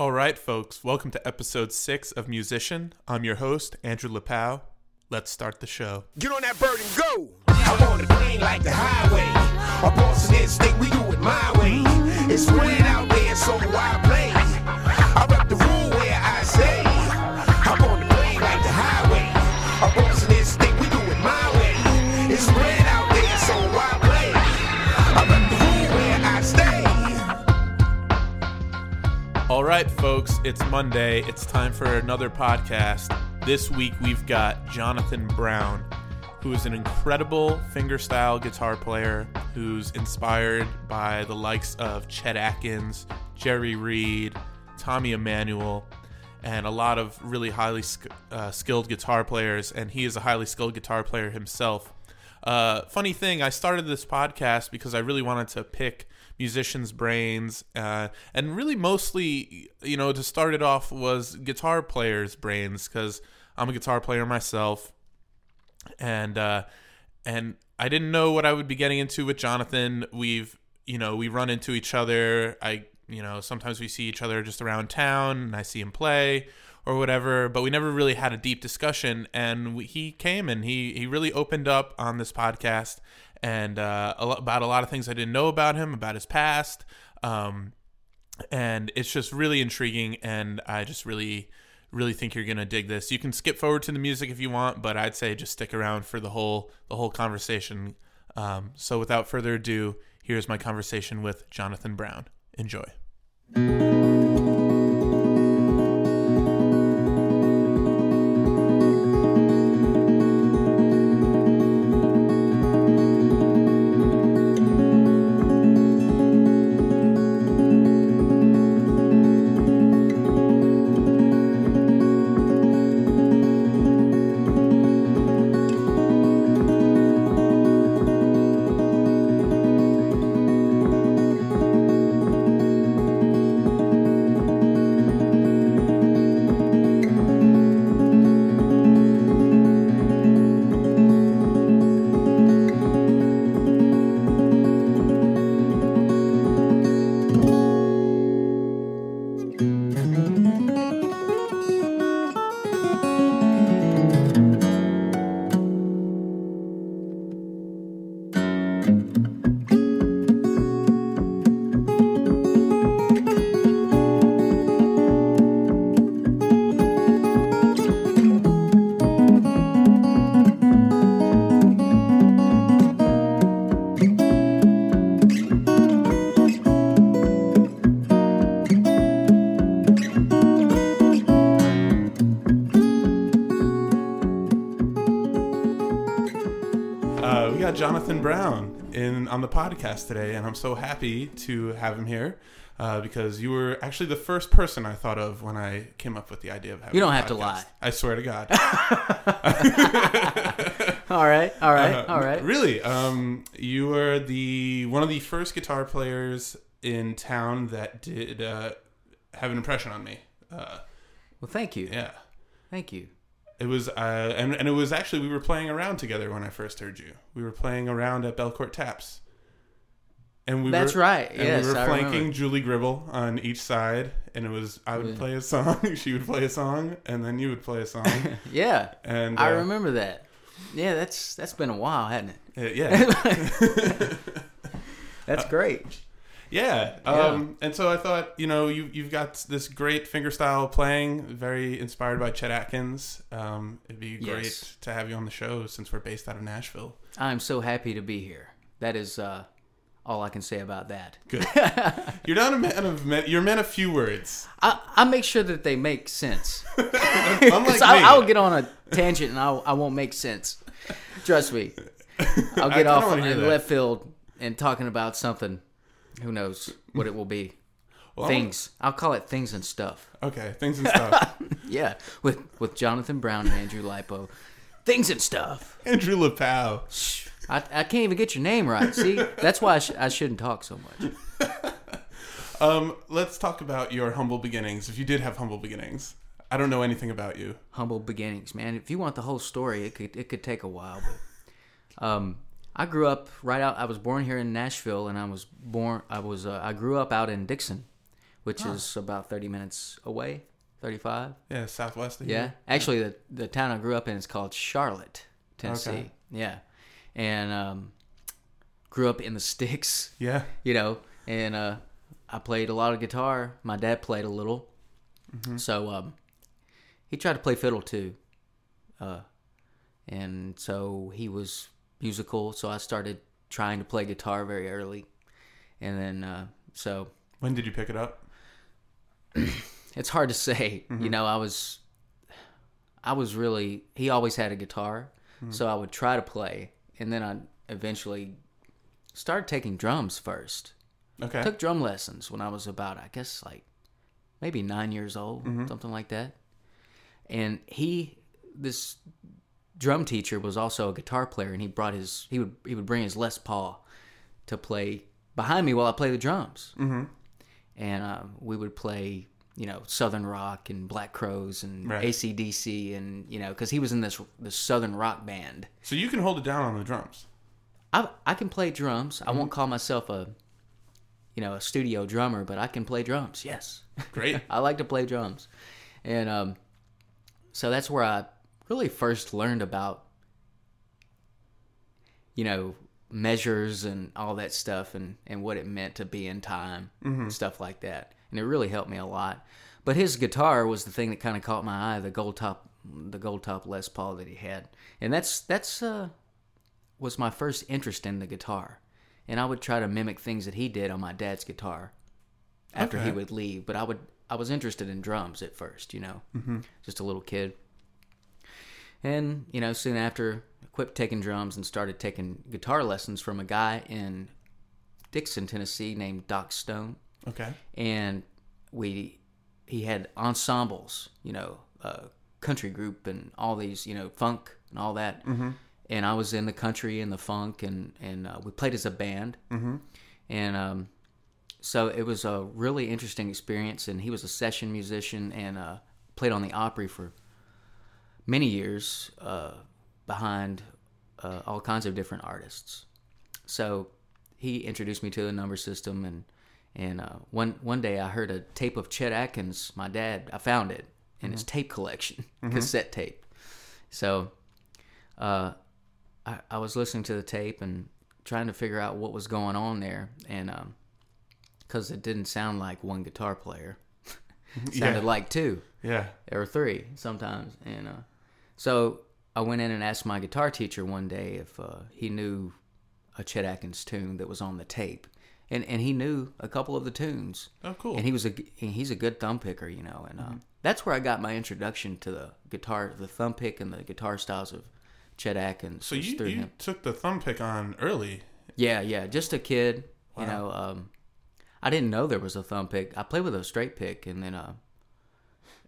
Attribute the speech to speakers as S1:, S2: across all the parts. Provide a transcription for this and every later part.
S1: All right, folks, welcome to episode six of Musician. I'm your host, Andrew Lapow. Let's start the show.
S2: Get on that bird and go. I want like the highway. A boss in this we do it my way. It's spread out there, so why play?
S1: All right, folks, it's Monday. It's time for another podcast. This week we've got Jonathan Brown, who is an incredible fingerstyle guitar player who's inspired by the likes of Chet Atkins, Jerry Reed, Tommy Emmanuel, and a lot of really highly uh, skilled guitar players. And he is a highly skilled guitar player himself. Uh, funny thing, I started this podcast because I really wanted to pick musicians' brains, uh, and really mostly, you know, to start it off was guitar players' brains because I'm a guitar player myself, and uh, and I didn't know what I would be getting into with Jonathan. We've you know we run into each other. I you know sometimes we see each other just around town, and I see him play or whatever. But we never really had a deep discussion. And we, he came and he he really opened up on this podcast and uh, about a lot of things I didn't know about him, about his past. Um, and it's just really intriguing, and I just really really think you're gonna dig this. You can skip forward to the music if you want, but I'd say just stick around for the whole the whole conversation. Um, so without further ado, here's my conversation with Jonathan Brown. Enjoy. Brown in on the podcast today, and I'm so happy to have him here uh, because you were actually the first person I thought of when I came up with the idea of having.
S3: You don't have to lie.
S1: I swear to God.
S3: All right, all right,
S1: Uh,
S3: all right.
S1: Really, um, you were the one of the first guitar players in town that did uh, have an impression on me. Uh,
S3: Well, thank you,
S1: yeah.
S3: thank you.
S1: It was, uh, and and it was actually we were playing around together when I first heard you. We were playing around at Belcourt Taps, and we
S3: That's
S1: were,
S3: right,
S1: And
S3: yes,
S1: we were
S3: I
S1: flanking
S3: remember.
S1: Julie Gribble on each side, and it was I would
S3: Yeah.
S1: play a song, she would play a song, and then you would play a song,
S3: Yeah,
S1: and
S3: I
S1: uh,
S3: remember that. Yeah, that's that's been a while, hasn't it?
S1: uh, yeah,
S3: That's great.
S1: Yeah. Um, and so I thought, you know, you you've got this great fingerstyle playing, very inspired by Chet Atkins. Um, it'd be great
S3: Yes.
S1: to have you on the show since we're based out of Nashville.
S3: I'm so happy to be here. That is uh, all I can say about that.
S1: Good. you're not a man of you're a man of few words.
S3: I, I make sure that they make sense.
S1: Unlike
S3: I,
S1: me.
S3: I will get on a tangent and I, I won't make sense. Trust me. I'll get off in left field and talking about something. Who knows what it will be?
S1: Well,
S3: things. I'll call it things and stuff.
S1: Okay, things and stuff.
S3: Yeah, with with Jonathan Brown and Andrew Lipo. Things and stuff.
S1: Andrew Lapow.
S3: I, I can't even get your name right. See, that's why I, sh- I shouldn't talk so much.
S1: Um, let's talk about your humble beginnings. If you did have humble beginnings, I don't know anything about you.
S3: Humble beginnings, man. If you want the whole story, it could it could take a while. But um, I grew up right out. I was born here in Nashville, and I was born. I was uh, I grew up out in Dixon, which is about 30 minutes away, 35.
S1: Yeah, southwest. Of
S3: Yeah,
S1: here.
S3: actually, the the town I grew up in is called Charlotte, Tennessee.
S1: Okay.
S3: Yeah, and um, grew up in the sticks,
S1: Yeah.
S3: you know, and uh, I played a lot of guitar. My dad played a little, so um, he tried to play fiddle too, uh, and so he was musical. So I started trying to play guitar very early, and then uh, so
S1: When did you pick it up?
S3: it's hard to say. You mm-hmm. know, I was I was really he always had a guitar, mm-hmm. so I would try to play and then I eventually started taking drums first.
S1: Okay.
S3: Took drum lessons when I was about I guess like maybe 9 years old, mm-hmm. something like that. And he this drum teacher was also a guitar player and he brought his he would he would bring his Les Paul to play behind me while I play the drums. And um, we would play you know southern rock and Black Crowes and
S1: Right.
S3: AC/DC and you know because he was in this this southern rock band.
S1: So you can hold it down on the drums.
S3: i, I can play drums. I won't call myself a you know a studio drummer but i can play drums yes.
S1: Great.
S3: i like to play drums. And um, so that's where i really first learned about you know measures and all that stuff and and what it meant to be in time and stuff like that. And it really helped me a lot. But his guitar was the thing that kind of caught my eye the gold top the gold top les paul that he had. And that's that's uh was my first interest in the guitar. And i would try to mimic things that he did on my dad's guitar after he would leave. But i would i was interested in drums at first you know just a little kid and, you know, soon after, I quit taking drums and started taking guitar lessons from a guy in Dixon, Tennessee named Doc Stone.
S1: Okay.
S3: And we, he had ensembles, you know, uh, country group and all these, you know, funk and all that. Mm-hmm. And I was in the country and the funk, and, and uh, we played as a band. Mm-hmm. And um, so it was a really interesting experience. And he was a session musician and uh, played on the Opry for many years uh, behind uh, all kinds of different artists. So he introduced me to the number system, and and uh, one one day I heard a tape of Chet Atkins. My dad, I found it in his tape collection, cassette tape. So uh, I, I was listening to the tape and trying to figure out what was going on there, and because it didn't sound like one guitar player, it sounded
S1: Yeah.
S3: like two
S1: Yeah.
S3: or three sometimes. And uh, so I went in and asked my guitar teacher one day if uh, he knew a Chet Atkins tune that was on the tape, and and he knew a couple of the tunes.
S1: Oh, cool.
S3: And he was a he's a good thumb picker, you know, and uh, that's where I got my introduction to the guitar, the thumb pick, and the guitar styles of Chet Atkins.
S1: so you, you
S3: him.
S1: took the thumb pick on early.
S3: Yeah, yeah, just a kid. You know, um, I didn't know there was a thumb pick. I played with a straight pick, and then uh,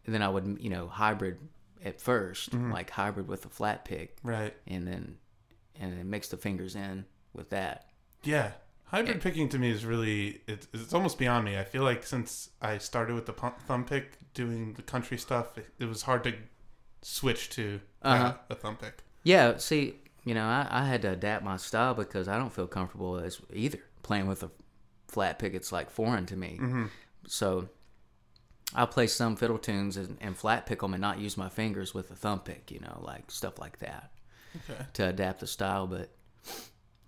S3: and then I would you know hybrid at 1st like hybrid with a flat pick,
S1: Right.
S3: and then and then mix the fingers in with that.
S1: Yeah. Hybrid picking to me is really it's, it's almost beyond me. I feel like since I started with the thumb pick doing the country stuff, it, it was hard to switch to uh,
S3: Uh-huh.
S1: a thumb pick.
S3: Yeah, see, you know, I, I had to adapt my style because I don't feel comfortable as either playing with a flat pick. It's like foreign to me. So I'll play some fiddle tunes and, and flat pick them and not use my fingers with a thumb pick. You know, like stuff like that
S1: Okay.
S3: to adapt the style. But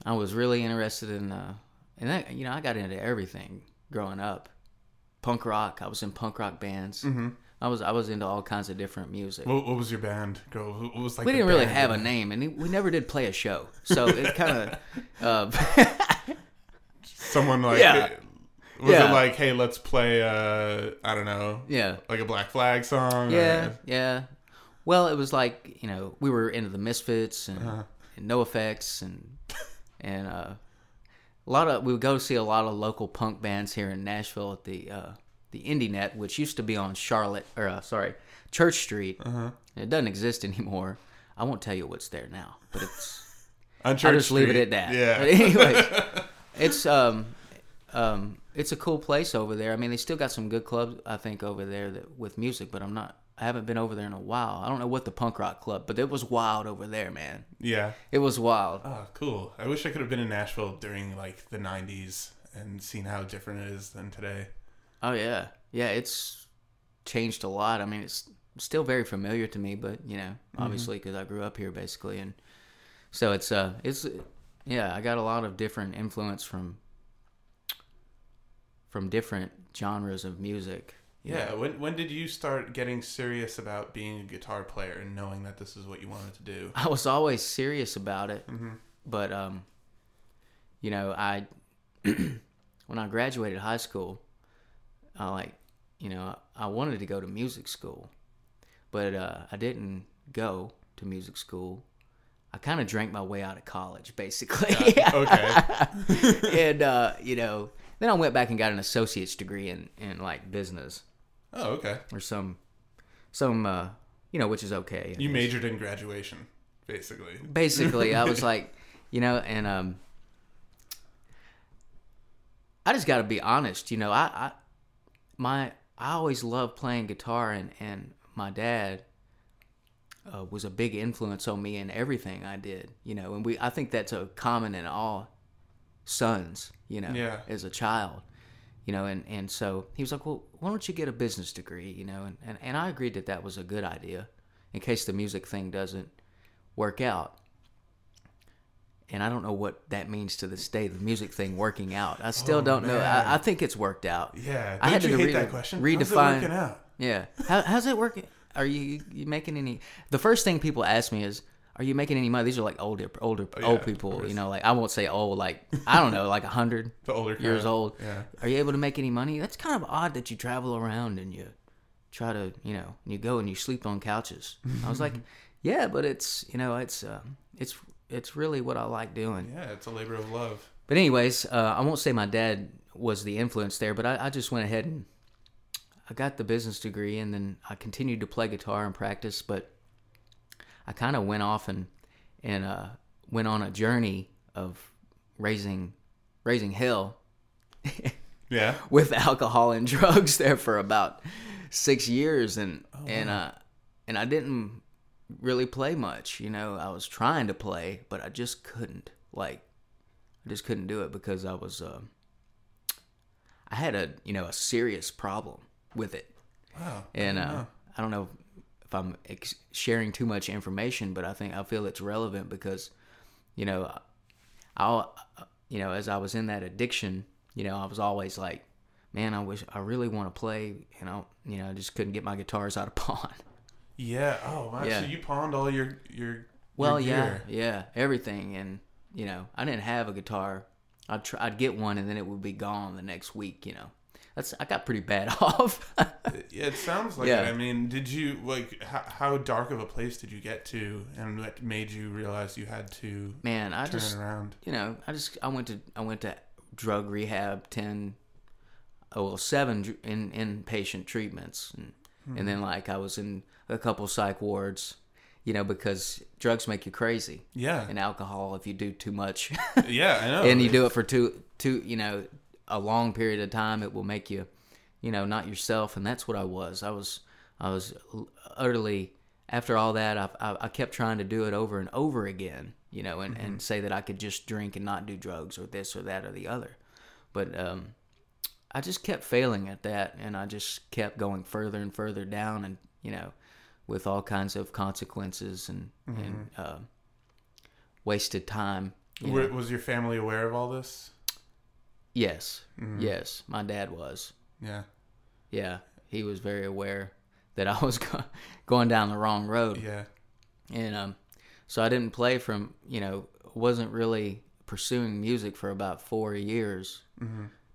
S3: I was really interested in, uh, and that, you know, I got into everything growing up. Punk rock. I was in punk rock bands. Mm-hmm. I was I was into all kinds of different music.
S1: What, what was your band? Go. What was like?
S3: we didn't really have a
S1: name?
S3: name, and we never did play a show. So it kind of, uh,
S1: Someone like.
S3: Yeah.
S1: Was
S3: Yeah.
S1: it like, hey, let's play? uh I don't know.
S3: yeah,
S1: Like a Black Flag song. or-
S3: yeah, yeah. Well, it was like you know we were into the Misfits and,
S1: Uh-huh.
S3: and NOFX and and uh, a lot of we would go see a lot of local punk bands here in Nashville at the uh, the Indie Net, which used to be on Charlotte or uh, sorry Church Street.
S1: Uh-huh.
S3: It doesn't exist anymore. I won't tell you what's there now, but it's.
S1: Church
S3: just leave it at that.
S1: Yeah.
S3: But anyways, it's um, um, it's a cool place over there. I mean, they still got some good clubs, I think, over there that with music. But I'm not. I haven't been over there in a while. I don't know what the punk rock club, but it was wild over there, man.
S1: yeah.
S3: It was wild.
S1: Oh, cool. I wish I could have been in Nashville during like the '90s and seen how different it is than today.
S3: Oh yeah, yeah. It's changed a lot. I mean, it's still very familiar to me, but you know, obviously because I grew up here basically, and so it's uh, it's yeah. I got a lot of different influence from from different genres of music.
S1: Yeah. When when did you start getting serious about being a guitar player and knowing that this is what you wanted to do?
S3: I was always serious about it, but um, you know, I when I graduated high school, I like, you know, I wanted to go to music school, but uh, I didn't go to music school. I kind of drank my way out of college, basically.
S1: Okay.
S3: and uh, you know, then I went back and got an associate's degree in in like business
S1: oh, okay.
S3: or some some uh, you know, which is okay.
S1: You majored in graduation, basically.
S3: basically i was like you know and um i just got to be honest you know i i my i always loved playing guitar and and my dad uh, was a big influence on me in everything i did you know and we i think that's a common in all sons you know
S1: Yeah.
S3: as a child you know and and so he was like well why don't you get a business degree you know and and, and i agreed that that was a good idea in case the music thing doesn't work out and I don't know what that means to this day. The music thing working out, I still
S1: Oh,
S3: don't know. I, I think it's worked out.
S1: Yeah.
S3: I had
S1: Don't
S3: to re-
S1: that question?
S3: redefine.
S1: How's it working out?
S3: Yeah, How, how's it working? Are you you making any? The first thing people ask me is, "Are you making any money?" These are like older, older,
S1: Oh, yeah,
S3: old people. You know, like I won't say old, like I don't know, like a hundred years old.
S1: Yeah.
S3: Are you able to make any money? That's kind of odd that you travel around and you try to, you know, you go and you sleep on couches. I was like, yeah, but it's, you know, it's, uh, it's, it's really what I like doing.
S1: Yeah, it's a labor of love.
S3: But anyways, uh, I won't say my dad was the influence there, but I, I just went ahead and I got the business degree, and then I continued to play guitar and practice. But I kind of went off and and uh, went on a journey of raising raising hell
S1: Yeah.
S3: with alcohol and drugs there for about six years, and and uh, and I didn't really play much. You know, I was trying to play, but I just couldn't. Like, I just couldn't do it because I was. Uh, I had a you know a serious problem with it,
S1: Wow.
S3: and uh,
S1: don't.
S3: I don't know if I'm ex- sharing too much information, but I think I feel it's relevant because, you know, I'll, you know, as I was in that addiction, you know, I was always like, man, I wish I really want to play, and I, you know, I just couldn't get my guitars out of pawn.
S1: Yeah. Oh, wow.
S3: Yeah.
S1: So you pawned all your your.
S3: Well,
S1: your
S3: yeah, yeah, everything, and you know, I didn't have a guitar. I'd try, I'd get one, and then it would be gone the next week. You know, that's I got pretty bad off.
S1: Yeah, it sounds like
S3: Yeah.
S1: it. I mean, did you like how, how dark of a place did you get to, and what made you realize you had to
S3: Man, I
S1: turn
S3: just
S1: around?
S3: you know, I just I went to I went to drug rehab ten, oh well seven in inpatient treatments, and and hmm. then like I was in a couple psych wards, you know, because drugs make you crazy,
S1: Yeah,
S3: and alcohol if you do too much,
S1: yeah, I know.
S3: and you do it for too too you know a long period of time, it will make you, you know, not yourself, and that's what I was. I was I was utterly after all that. I I, I kept trying to do it over and over again, you know, and, and say that I could just drink and not do drugs or this or that or the other, but um, I just kept failing at that, and I just kept going further and further down, and you know, with all kinds of consequences and and uh, wasted time. you.
S1: Were, was your family aware of all this?
S3: Yes, yes, my dad was.
S1: Yeah,
S3: Yeah, he was very aware that I was go- going down the wrong road,
S1: yeah,
S3: and um, so I didn't play from you know wasn't really pursuing music for about four years.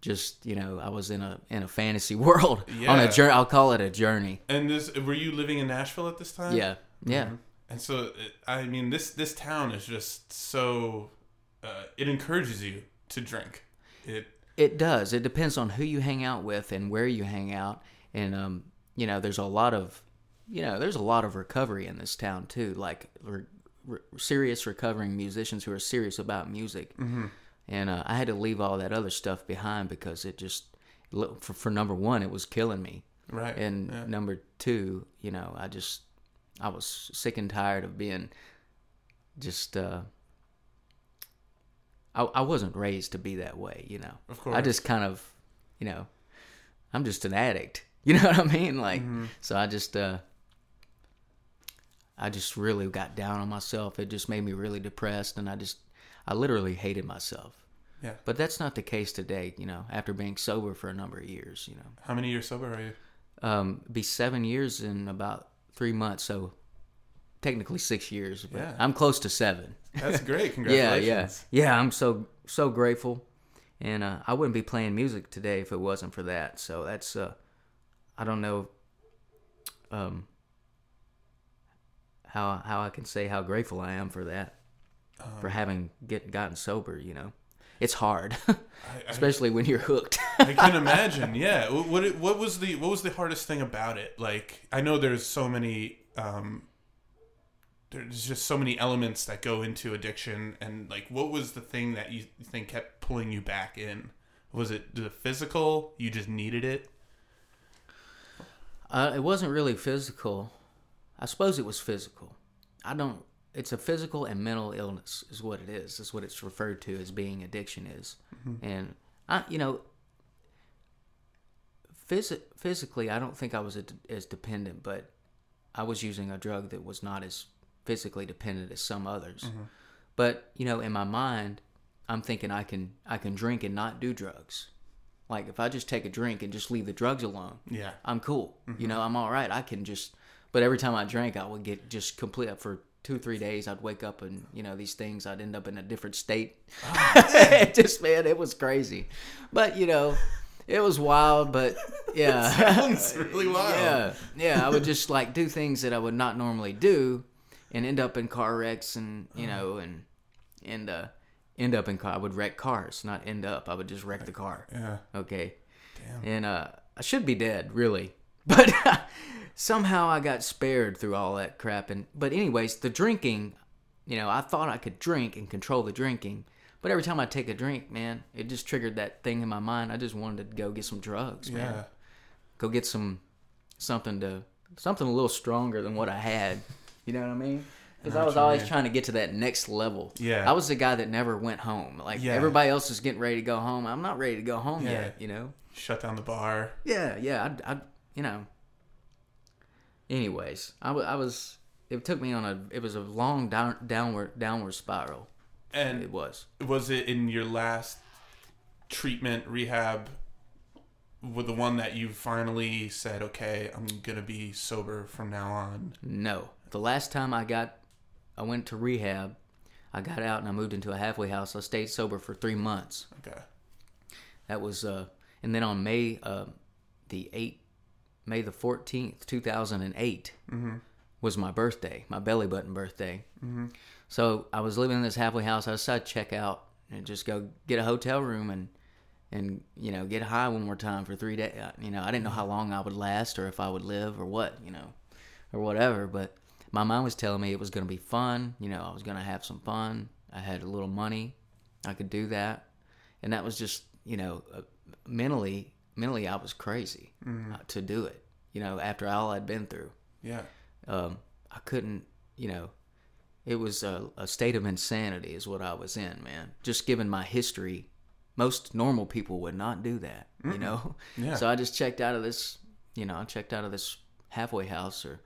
S3: Just you know, I was in a in a fantasy world on
S1: Yeah.
S3: a journey. I'll call it a journey.
S1: And this, were you living in Nashville at this time?
S3: Yeah, yeah,
S1: And so, I mean, this this town is just so. Uh, it encourages you to drink. It.
S3: It does. It depends on who you hang out with and where you hang out. And um, you know, there's a lot of, you know, there's a lot of recovery in this town too. Like re- re- serious recovering musicians who are serious about music. Mm-hmm. And uh, I had to leave all that other stuff behind because it just, for, for number one, it was killing me.
S1: Right.
S3: And
S1: yeah.
S3: number two, you know, I just, I was sick and tired of being just. uh I, I wasn't raised to be that way, you know.
S1: Of course.
S3: I just kind of, you know, I'm just an addict. You know what I mean? Like, so I just, uh, I just really got down on myself. It just made me really depressed, and I just, I literally hated myself.
S1: Yeah.
S3: But that's not the case today. You know, after being sober for a number of years. You know,
S1: How many years sober are you?
S3: um, be seven years in about three months. So technically six years, but
S1: Yeah.
S3: I'm close to seven.
S1: That's great.
S3: yeah,
S1: Congratulations.
S3: yeah, yeah. I'm so so grateful, and uh, I wouldn't be playing music today if it wasn't for that. So that's uh, I don't know, um, how how I can say how grateful I am for that,
S1: Um,
S3: for having get gotten sober. You know, it's hard,
S1: I,
S3: especially when you're hooked.
S1: I can imagine. Yeah. What, what what was the what was the hardest thing about it? Like I know there's so many um there's just so many elements that go into addiction and like what was the thing that you think kept pulling you back in? Was it the physical? You just needed it?
S3: Uh, it wasn't really physical. I suppose it was physical. I don't. It's a physical and mental illness, is what it is. Is what it's referred to as being addiction is. And I, you know, phys- physically, I don't think I was a, as dependent, but I was using a drug that was not as physically dependent as some others. Mm-hmm. But you know, in my mind, I'm thinking I can I can drink and not do drugs. Like if I just take a drink and just leave the drugs alone,
S1: Yeah.
S3: I'm cool. You mm-hmm. know, I'm all right. I can just. But every time I drank, I would get just complete for two, three days. I'd wake up and you know these things. I'd end up in a different state. it ah. just man, it was crazy. But you know, it was wild. But yeah,
S1: Sounds really wild.
S3: yeah, yeah. I would just like do things that I would not normally do, and end up in car wrecks, and you know, and and uh, end up in car. I would wreck cars, not end up. I would just wreck the car.
S1: Yeah.
S3: Okay.
S1: Damn.
S3: And uh, I should be dead, really. But somehow I got spared through all that crap. And but anyways, the drinking, you know, I thought I could drink and control the drinking. But every time I take a drink, man, it just triggered that thing in my mind. I just wanted to go get some drugs, man.
S1: Yeah.
S3: Go get some something to something a little stronger than what I had. You know what I mean? Because I was always trying to get to that next level.
S1: Yeah.
S3: I was the guy that never went home. Like
S1: Yeah.
S3: everybody else was getting ready to go home. I'm not ready to go home
S1: Yeah.
S3: yet. You know?
S1: Shut down the bar.
S3: Yeah, yeah. I, I, you know. Anyways, I, was. It took me on a. It was a long down, downward downward spiral.
S1: And
S3: It was.
S1: was it in your last treatment rehab with the one that you finally said okay i'm gonna be sober from now on
S3: No, the last time I got, I went to rehab. I got out and I moved into a halfway house. I stayed sober for three months.
S1: okay
S3: That was, uh, and then on May, uh, the eight, May the fourteenth, two thousand and eight, was my birthday, my belly button birthday. Mm-hmm. So I was living in this halfway house. I decided to check out and just go get a hotel room and and you know get high one more time for three days. You know, I didn't know how long I would last or if I would live or what, you know, or whatever. But my mind was telling me it was going to be fun. You know, I was going to have some fun. I had a little money, I could do that, and that was just you know uh, mentally mentally I was crazy uh, to do it. You know, after all I'd been through
S1: yeah
S3: um, I couldn't, you know, it was a, a state of insanity, is what I was in, man. Just given my history, most normal people would not do that, you know.
S1: Yeah.
S3: So I just checked out of this, you know, I checked out of this halfway house, or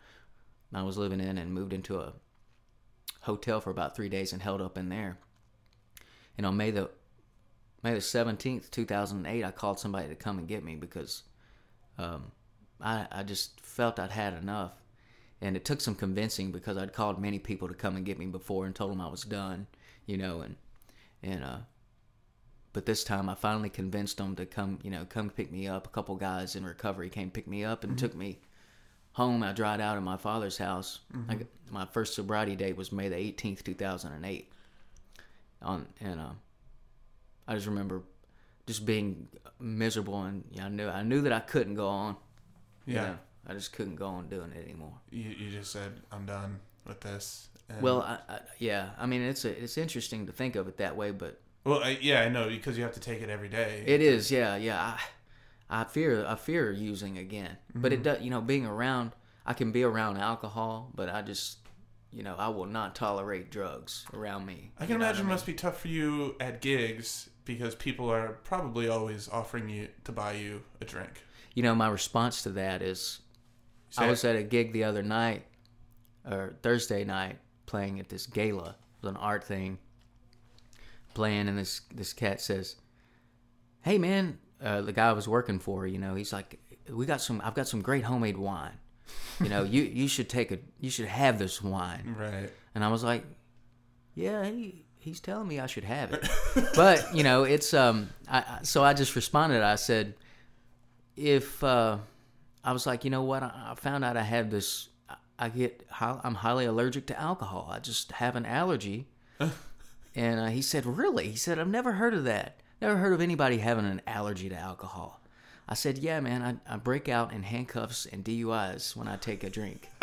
S3: I was living in, and moved into a hotel for about three days and held up in there. And on May the May the seventeenth, two thousand and eight, I called somebody to come and get me because um, I I just felt I'd had enough, and it took some convincing because I'd called many people to come and get me before and told them I was done, you know, and and uh, but this time I finally convinced them to come, you know, come pick me up. A couple guys in recovery came pick me up and took me home. I dried out in my father's house. I my first sobriety date was May the eighteenth, two thousand and eight. On and uh, I just remember just being miserable, and yeah, I knew I knew that I couldn't go on. you
S1: yeah
S3: know. I just couldn't go on doing it anymore.
S1: you, you just said i'm done with this and,
S3: Well, I, I, yeah, I mean it's a, it's interesting to think of it that way, but
S1: well I, yeah i know because you have to take it every day
S3: it is, yeah, yeah. I, I fear I fear using again, but
S1: Mm-hmm.
S3: it does. You know, being around, I can be around alcohol, but I just, you know, I will not tolerate drugs around me.
S1: i can
S3: know what
S1: imagine it must be tough for you at gigs because people are probably always offering you to buy you a drink
S3: you know, my response to that is, I was at a gig the other night, or Thursday night, playing at this gala. It was an art thing. Playing, and this this cat says, "Hey man, uh, the guy I was working for, you know, he's like, we got some. I've got some great homemade wine. You know, you you should take a, you should have this wine."
S1: Right.
S3: And I was like, "Yeah, he, he's telling me I should have it." but you know, it's um. I, so I just responded. I said, "If uh, I was like, you know what? I, I found out I have this. I- I get. hi- I'm highly allergic to alcohol. I just have an allergy." and uh, he said, "Really?" He said, "I've never heard of that. Never heard of anybody having an allergy to alcohol." I said, "Yeah, man. I, I break out in handcuffs and DUIs when I take a drink."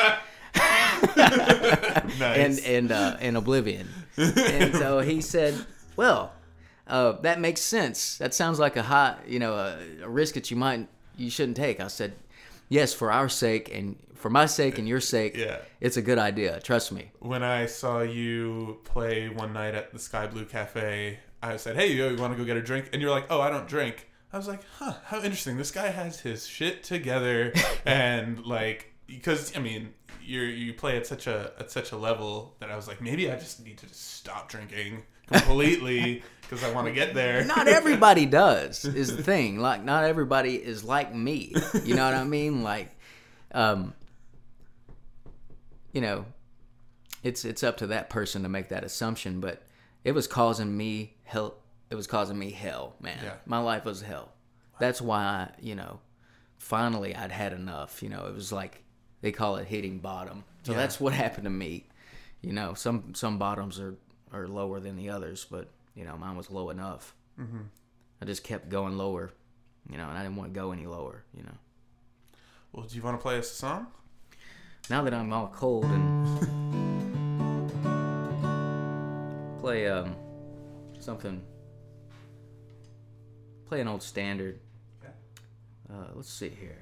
S1: Nice.
S3: and and uh, and oblivion. and so he said, "Well, uh, that makes sense. That sounds like a high, you know, a, a risk that you might you shouldn't take." I said, "Yes, for our sake and for my sake and your sake,
S1: Yeah.
S3: it's a good idea. Trust me."
S1: when I saw you play one night at the Sky Blue Cafe, I said, "Hey, yo, you, want to go get a drink?" And you're like, "Oh, I don't drink." I was like, "Huh, how interesting. This guy has his shit together, and like, because I mean, you you play at such a at such a level that I was like, maybe I just need to just stop drinking completely because I want to get there."
S3: Not everybody does is the thing. Like not everybody is like me. You know what I mean? Like, um, you know, it's it's up to that person to make that assumption. But it was causing me hell. It was causing me hell, man.
S1: Yeah.
S3: My life was hell. That's why I, you know, finally I'd had enough. You know, it was like they call it hitting bottom. So
S1: Yeah.
S3: that's what happened to me. You know, some some bottoms are are lower than the others, but you know, mine was low enough. Mm-hmm. I just kept going lower, you know, and I didn't want to go any lower. You know,
S1: Well, do you want to play us a song?
S3: now that I'm all cold and play um something, play an old standard. Uh, let's see here.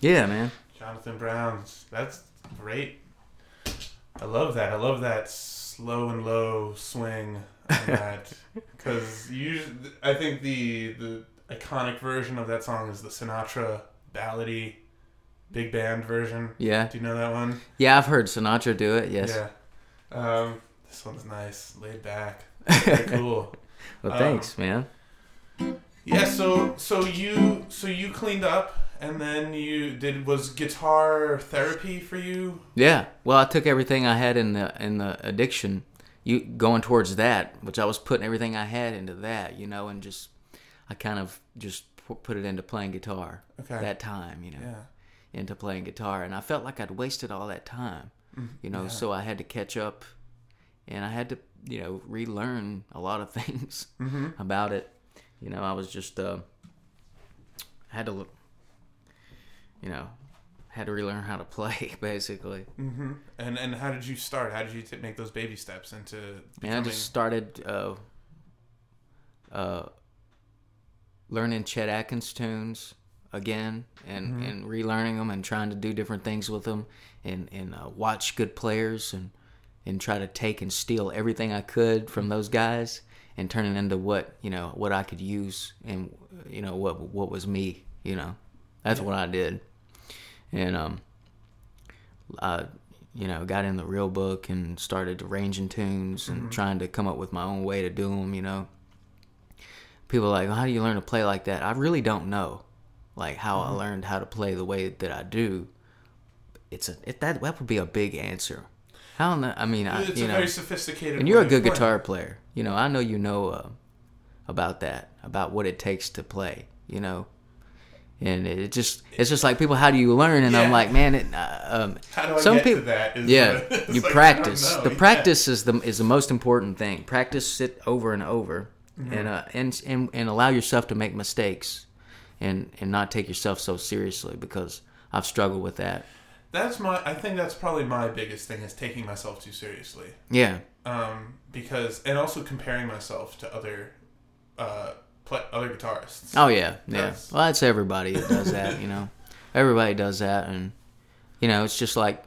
S3: Yeah, man.
S1: Jonathan Brown. That's great. I love that. I love that slow and low swing on that because usually I think the the iconic version of that song is the Sinatra ballady big band version.
S3: Yeah.
S1: Do you know that one?
S3: Yeah, I've heard Sinatra do it. Yes.
S1: Yeah. Um, this one's nice, laid back, very cool.
S3: Well,
S1: Um,
S3: thanks, man.
S1: Yeah. So so you so you cleaned up and then you did was guitar therapy for you?
S3: Yeah. Well, I took everything I had in the in the addiction, you going towards that, which I was putting everything I had into that, you know, and just I kind of just put it into playing guitar.
S1: Okay.
S3: That time, you know,
S1: Yeah.
S3: into playing guitar, and I felt like I'd wasted all that time, you know.
S1: yeah.
S3: So I had to catch up, and I had to, you know, relearn a lot of things about it. You know, I was just uh, had to look, you know, had to relearn how to play basically.
S1: Mm-hmm. And and how did you start? How did you t- make those baby steps into
S3: And I just started uh, uh, learning Chet Atkins tunes again and, and relearning them and trying to do different things with them and, and uh, watch good players and, and try to take and steal everything I could from those guys and turn it into what, you know, what I could use and, you know, what, what was me, you know. That's what I did. And, um, I, you know, got in the real book and started arranging tunes and trying to come up with my own way to do them. You know, people are like, well, "How do you learn to play like that?" I really don't know, like how I learned how to play the way that I do. It's a it, that that would be a big answer. How don't know. I mean, I,
S1: it's
S3: you
S1: a
S3: know,
S1: very sophisticated.
S3: and you're a good guitar player. You know, I know you know uh, about that, about what it takes to play. You know, and it just it's just like people. How do you learn? And I'm like, man, it, uh, um,
S1: How do I
S3: some
S1: get
S3: people,
S1: that? Is
S3: yeah,
S1: it's
S3: you
S1: like,
S3: practice. The
S1: Yeah.
S3: practice is the is the most important thing. Practice it over and over,
S1: Mm-hmm.
S3: and uh, and and and allow yourself to make mistakes, and and not take yourself so seriously because I've struggled with that.
S1: That's my. I think that's probably my biggest thing is taking myself too seriously.
S3: Yeah,
S1: Um, because and also comparing myself to other, uh, play, other guitarists.
S3: Oh yeah, yeah.
S1: That's-
S3: Well, that's everybody that does that, you know. Everybody does that, and you know, it's just like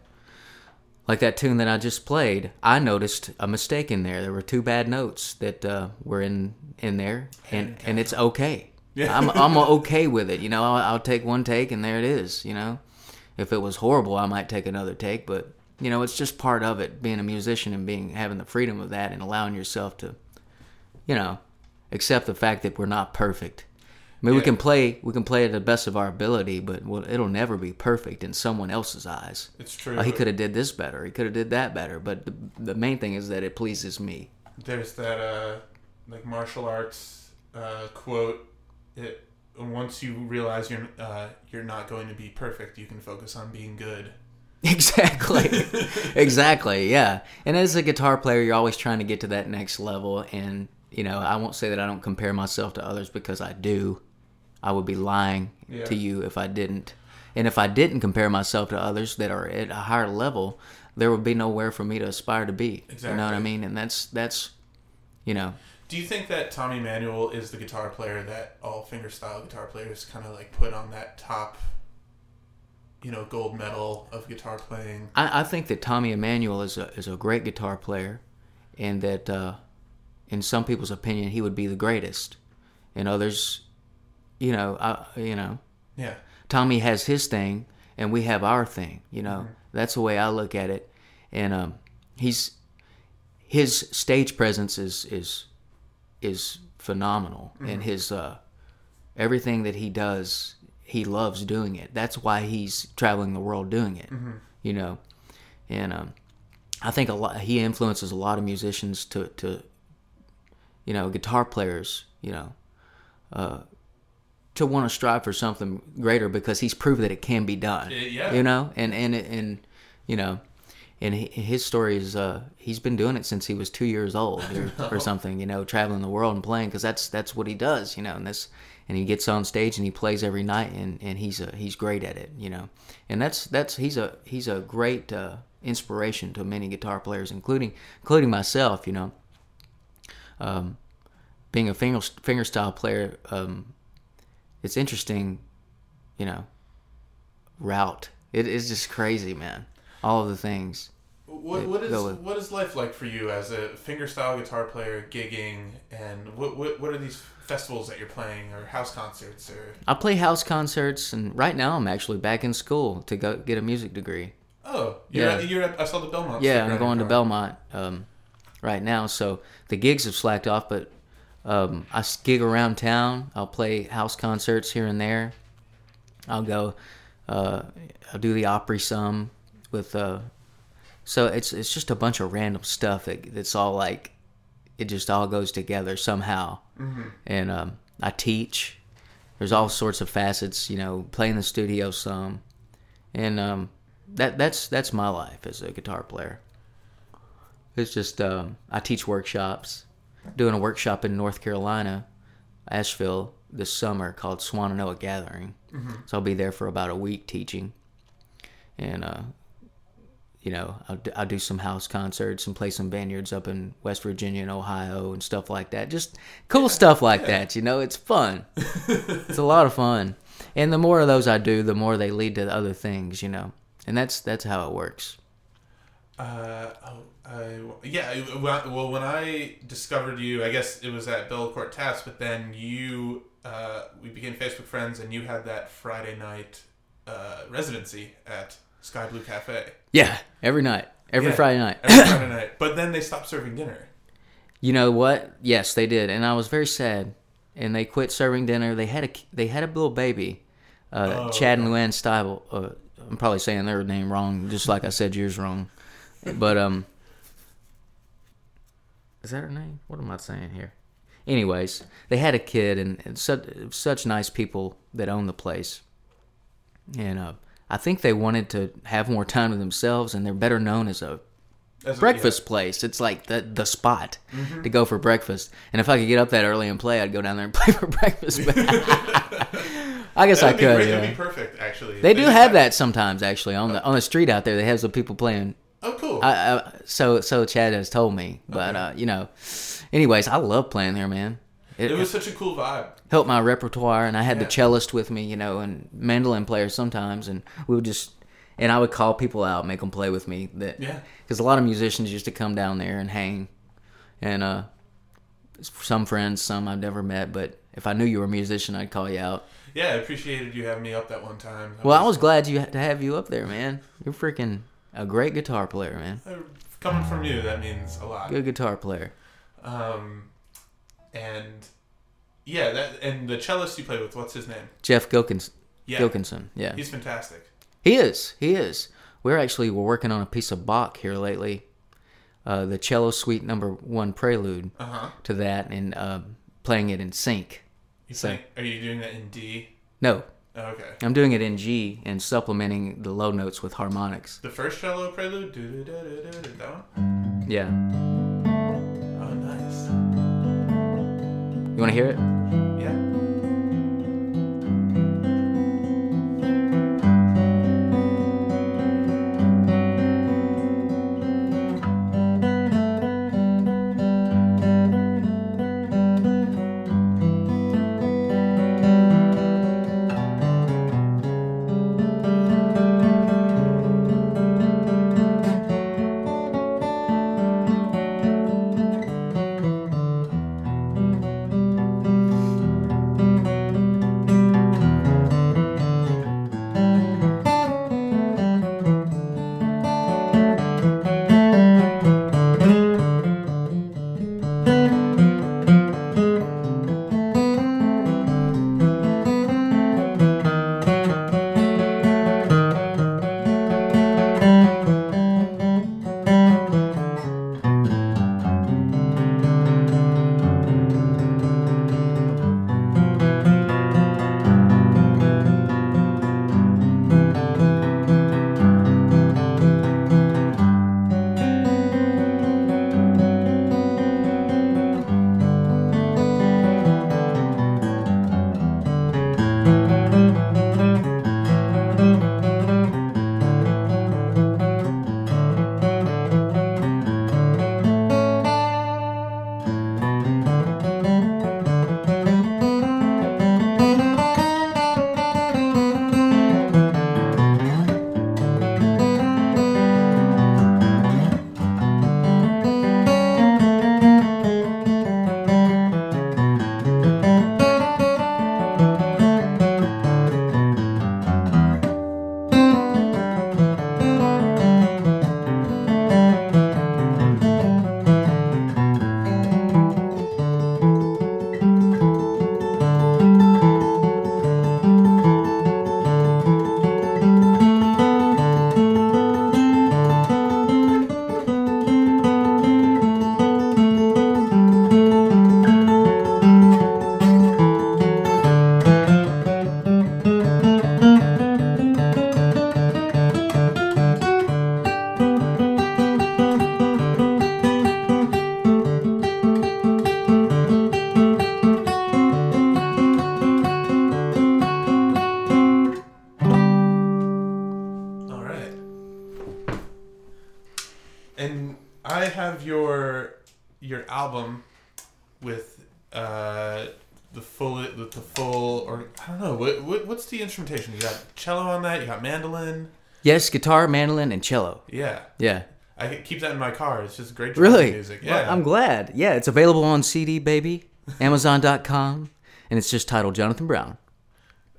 S3: like that tune that I just played. I noticed a mistake in there. There were two bad notes that uh, were in in there, and and it's okay.
S1: Yeah.
S3: I'm I'm okay with it. You know, I'll, I'll take one take, and there it is. You know, if it was horrible, I might take another take, but you know, it's just part of it. Being a musician and being having the freedom of that, and allowing yourself to, you know, accept the fact that we're not perfect. I mean, we can play we can play to the best of our ability, but well, it'll never be perfect in someone else's eyes.
S1: It's true.
S3: Oh, he could have did this better. He could have did that better. But the, the main thing is that it pleases me.
S1: There's that uh, like martial arts uh, quote. It once you realize you're uh, you're not going to be perfect, you can focus on being good.
S3: Exactly. exactly. Yeah. And as a guitar player, you're always trying to get to that next level. And you know, I won't say that I don't compare myself to others because I do. I would be lying
S1: Yeah.
S3: to you if I didn't. And if I didn't compare myself to others that are at a higher level, there would be nowhere for me to aspire to be. Exactly. You know what I mean? And that's that's you know,
S1: Do you think that Tommy Emmanuel is the guitar player that all fingerstyle guitar players kind of like put on that top, you know, gold medal of guitar playing?
S3: I, I think that Tommy Emmanuel is a is a great guitar player, and that uh, in some people's opinion he would be the greatest. In others, you know, I, you know,
S1: Yeah.
S3: Tommy has his thing, and we have our thing. You know, that's the way I look at it. And um, he's his stage presence is is is phenomenal, and his uh, everything that he does, he loves doing it. That's why he's traveling the world doing it. You know, and um, I think a lot he influences a lot of musicians to to you know guitar players. You know, to want to strive for something greater because he's proved that it can be done.
S1: yeah.
S3: You know, and and and you know, and he, his story is uh, he's been doing it since he was two years old or, or something. You know, traveling the world and playing because that's that's what he does. You know, and this and he gets on stage and he plays every night and, and he's a he's great at it. You know, and that's that's he's a he's a great uh, inspiration to many guitar players, including including myself. You know. Um, being a finger fingerstyle player, um, it's interesting, you know, route. It is just crazy, man. All of the things.
S1: What, what is what is life like for you as a fingerstyle guitar player gigging and what, what what are these festivals that you're playing or house concerts or
S3: I play house concerts, and right now I'm actually back in school to go get a music degree.
S1: oh you're
S3: Yeah.
S1: at, you're at, I saw the Belmont
S3: Yeah, I'm going to. Belmont um, right now, so the gigs have slacked off, but um, I gig around town. I'll play house concerts here and there. I'll go. Uh, I'll do the Opry some with. Uh, so it's it's just a bunch of random stuff that that's all like, it just all goes together somehow. And um, I teach. There's all sorts of facets, you know, playing the studio some, and um, that that's that's my life as a guitar player. It's just um, I teach workshops, doing a workshop in North Carolina, Asheville this summer called Swannanoa Gathering. So I'll be there for about a week teaching, and uh, you know I'll, do- I'll do some house concerts and play some vineyards up in West Virginia and Ohio and stuff like that. Just cool stuff like that. You know, it's fun. it's a lot of fun, and the more of those I do, the more they lead to other things. You know, and that's that's how it works.
S1: Uh, oh, I, yeah. Well, when I discovered you, I guess it was at Belcourt Taps, but then you, uh, we became Facebook friends, and you had that Friday night uh, residency at Sky Blue Cafe
S3: Yeah, every night, every
S1: Yeah,
S3: Friday night.
S1: every Friday night. But then they stopped serving dinner.
S3: You know what? Yes, they did, and I was very sad. And they quit serving dinner. They had a they had a little baby, uh,
S1: Oh,
S3: Chad and Luann Stiebel. Uh, I'm probably saying their name wrong, just like I said yours wrong. But um, is that her name? What am I saying here? Anyways, they had a kid, and, and such such nice people that own the place. And uh, I think they wanted to have more time to themselves, and they're better known as a
S1: As a-
S3: breakfast place. It's like the the spot
S1: Mm-hmm.
S3: to go for breakfast. And if I could get up that early and play, I'd go down there and play for breakfast. I guess I could.
S1: great.
S3: Yeah.
S1: That'd be perfect, actually.
S3: They do
S1: just
S3: have that sometimes, actually, on the on the street out there. They have some people playing. I, I, so so Chad has told me, but uh, you know, anyways, I love playing there, man. It,
S1: it was such a cool vibe.
S3: helped my repertoire, and I had the cellist with me, you know, and mandolin players sometimes, and we would just, and I would call people out, make them play with me. That
S1: Yeah.
S3: because a lot of musicians used to come down there and hang, and uh, some friends, some I've never met, but if I knew you were a musician, I'd call you out.
S1: Yeah, I appreciated you having me up that one time.
S3: Well, I was glad you had to have you up there, man. You're freaking a great guitar player, man.
S1: Uh, Coming from you, that means a lot.
S3: Good guitar player.
S1: Um, and yeah, that and the cellist you play with, what's his name?
S3: Jeff Gilkins,
S1: Yeah,
S3: Gilkinson, yeah.
S1: he's fantastic.
S3: He is. He is. We're actually we're working on a piece of Bach here lately, uh, the cello suite number one prelude
S1: Uh huh.
S3: to that, and um, playing it in sync.
S1: You
S3: So-?
S1: Are you doing that in D?
S3: No,
S1: Oh, okay.
S3: I'm doing it in G and supplementing the low notes with harmonics.
S1: The first cello prelude, do-do-do-do-do-do, that one.
S3: Yeah.
S1: Oh, nice.
S3: You want to hear it?
S1: Got mandolin.
S3: Yes, guitar, mandolin, and cello.
S1: Yeah,
S3: Yeah.
S1: I keep that in my car. It's just great
S3: Really?
S1: music.
S3: Well,
S1: Yeah,
S3: I'm glad. Yeah, it's available on CD, baby, Amazon.com, and it's just titled Jonathan Brown.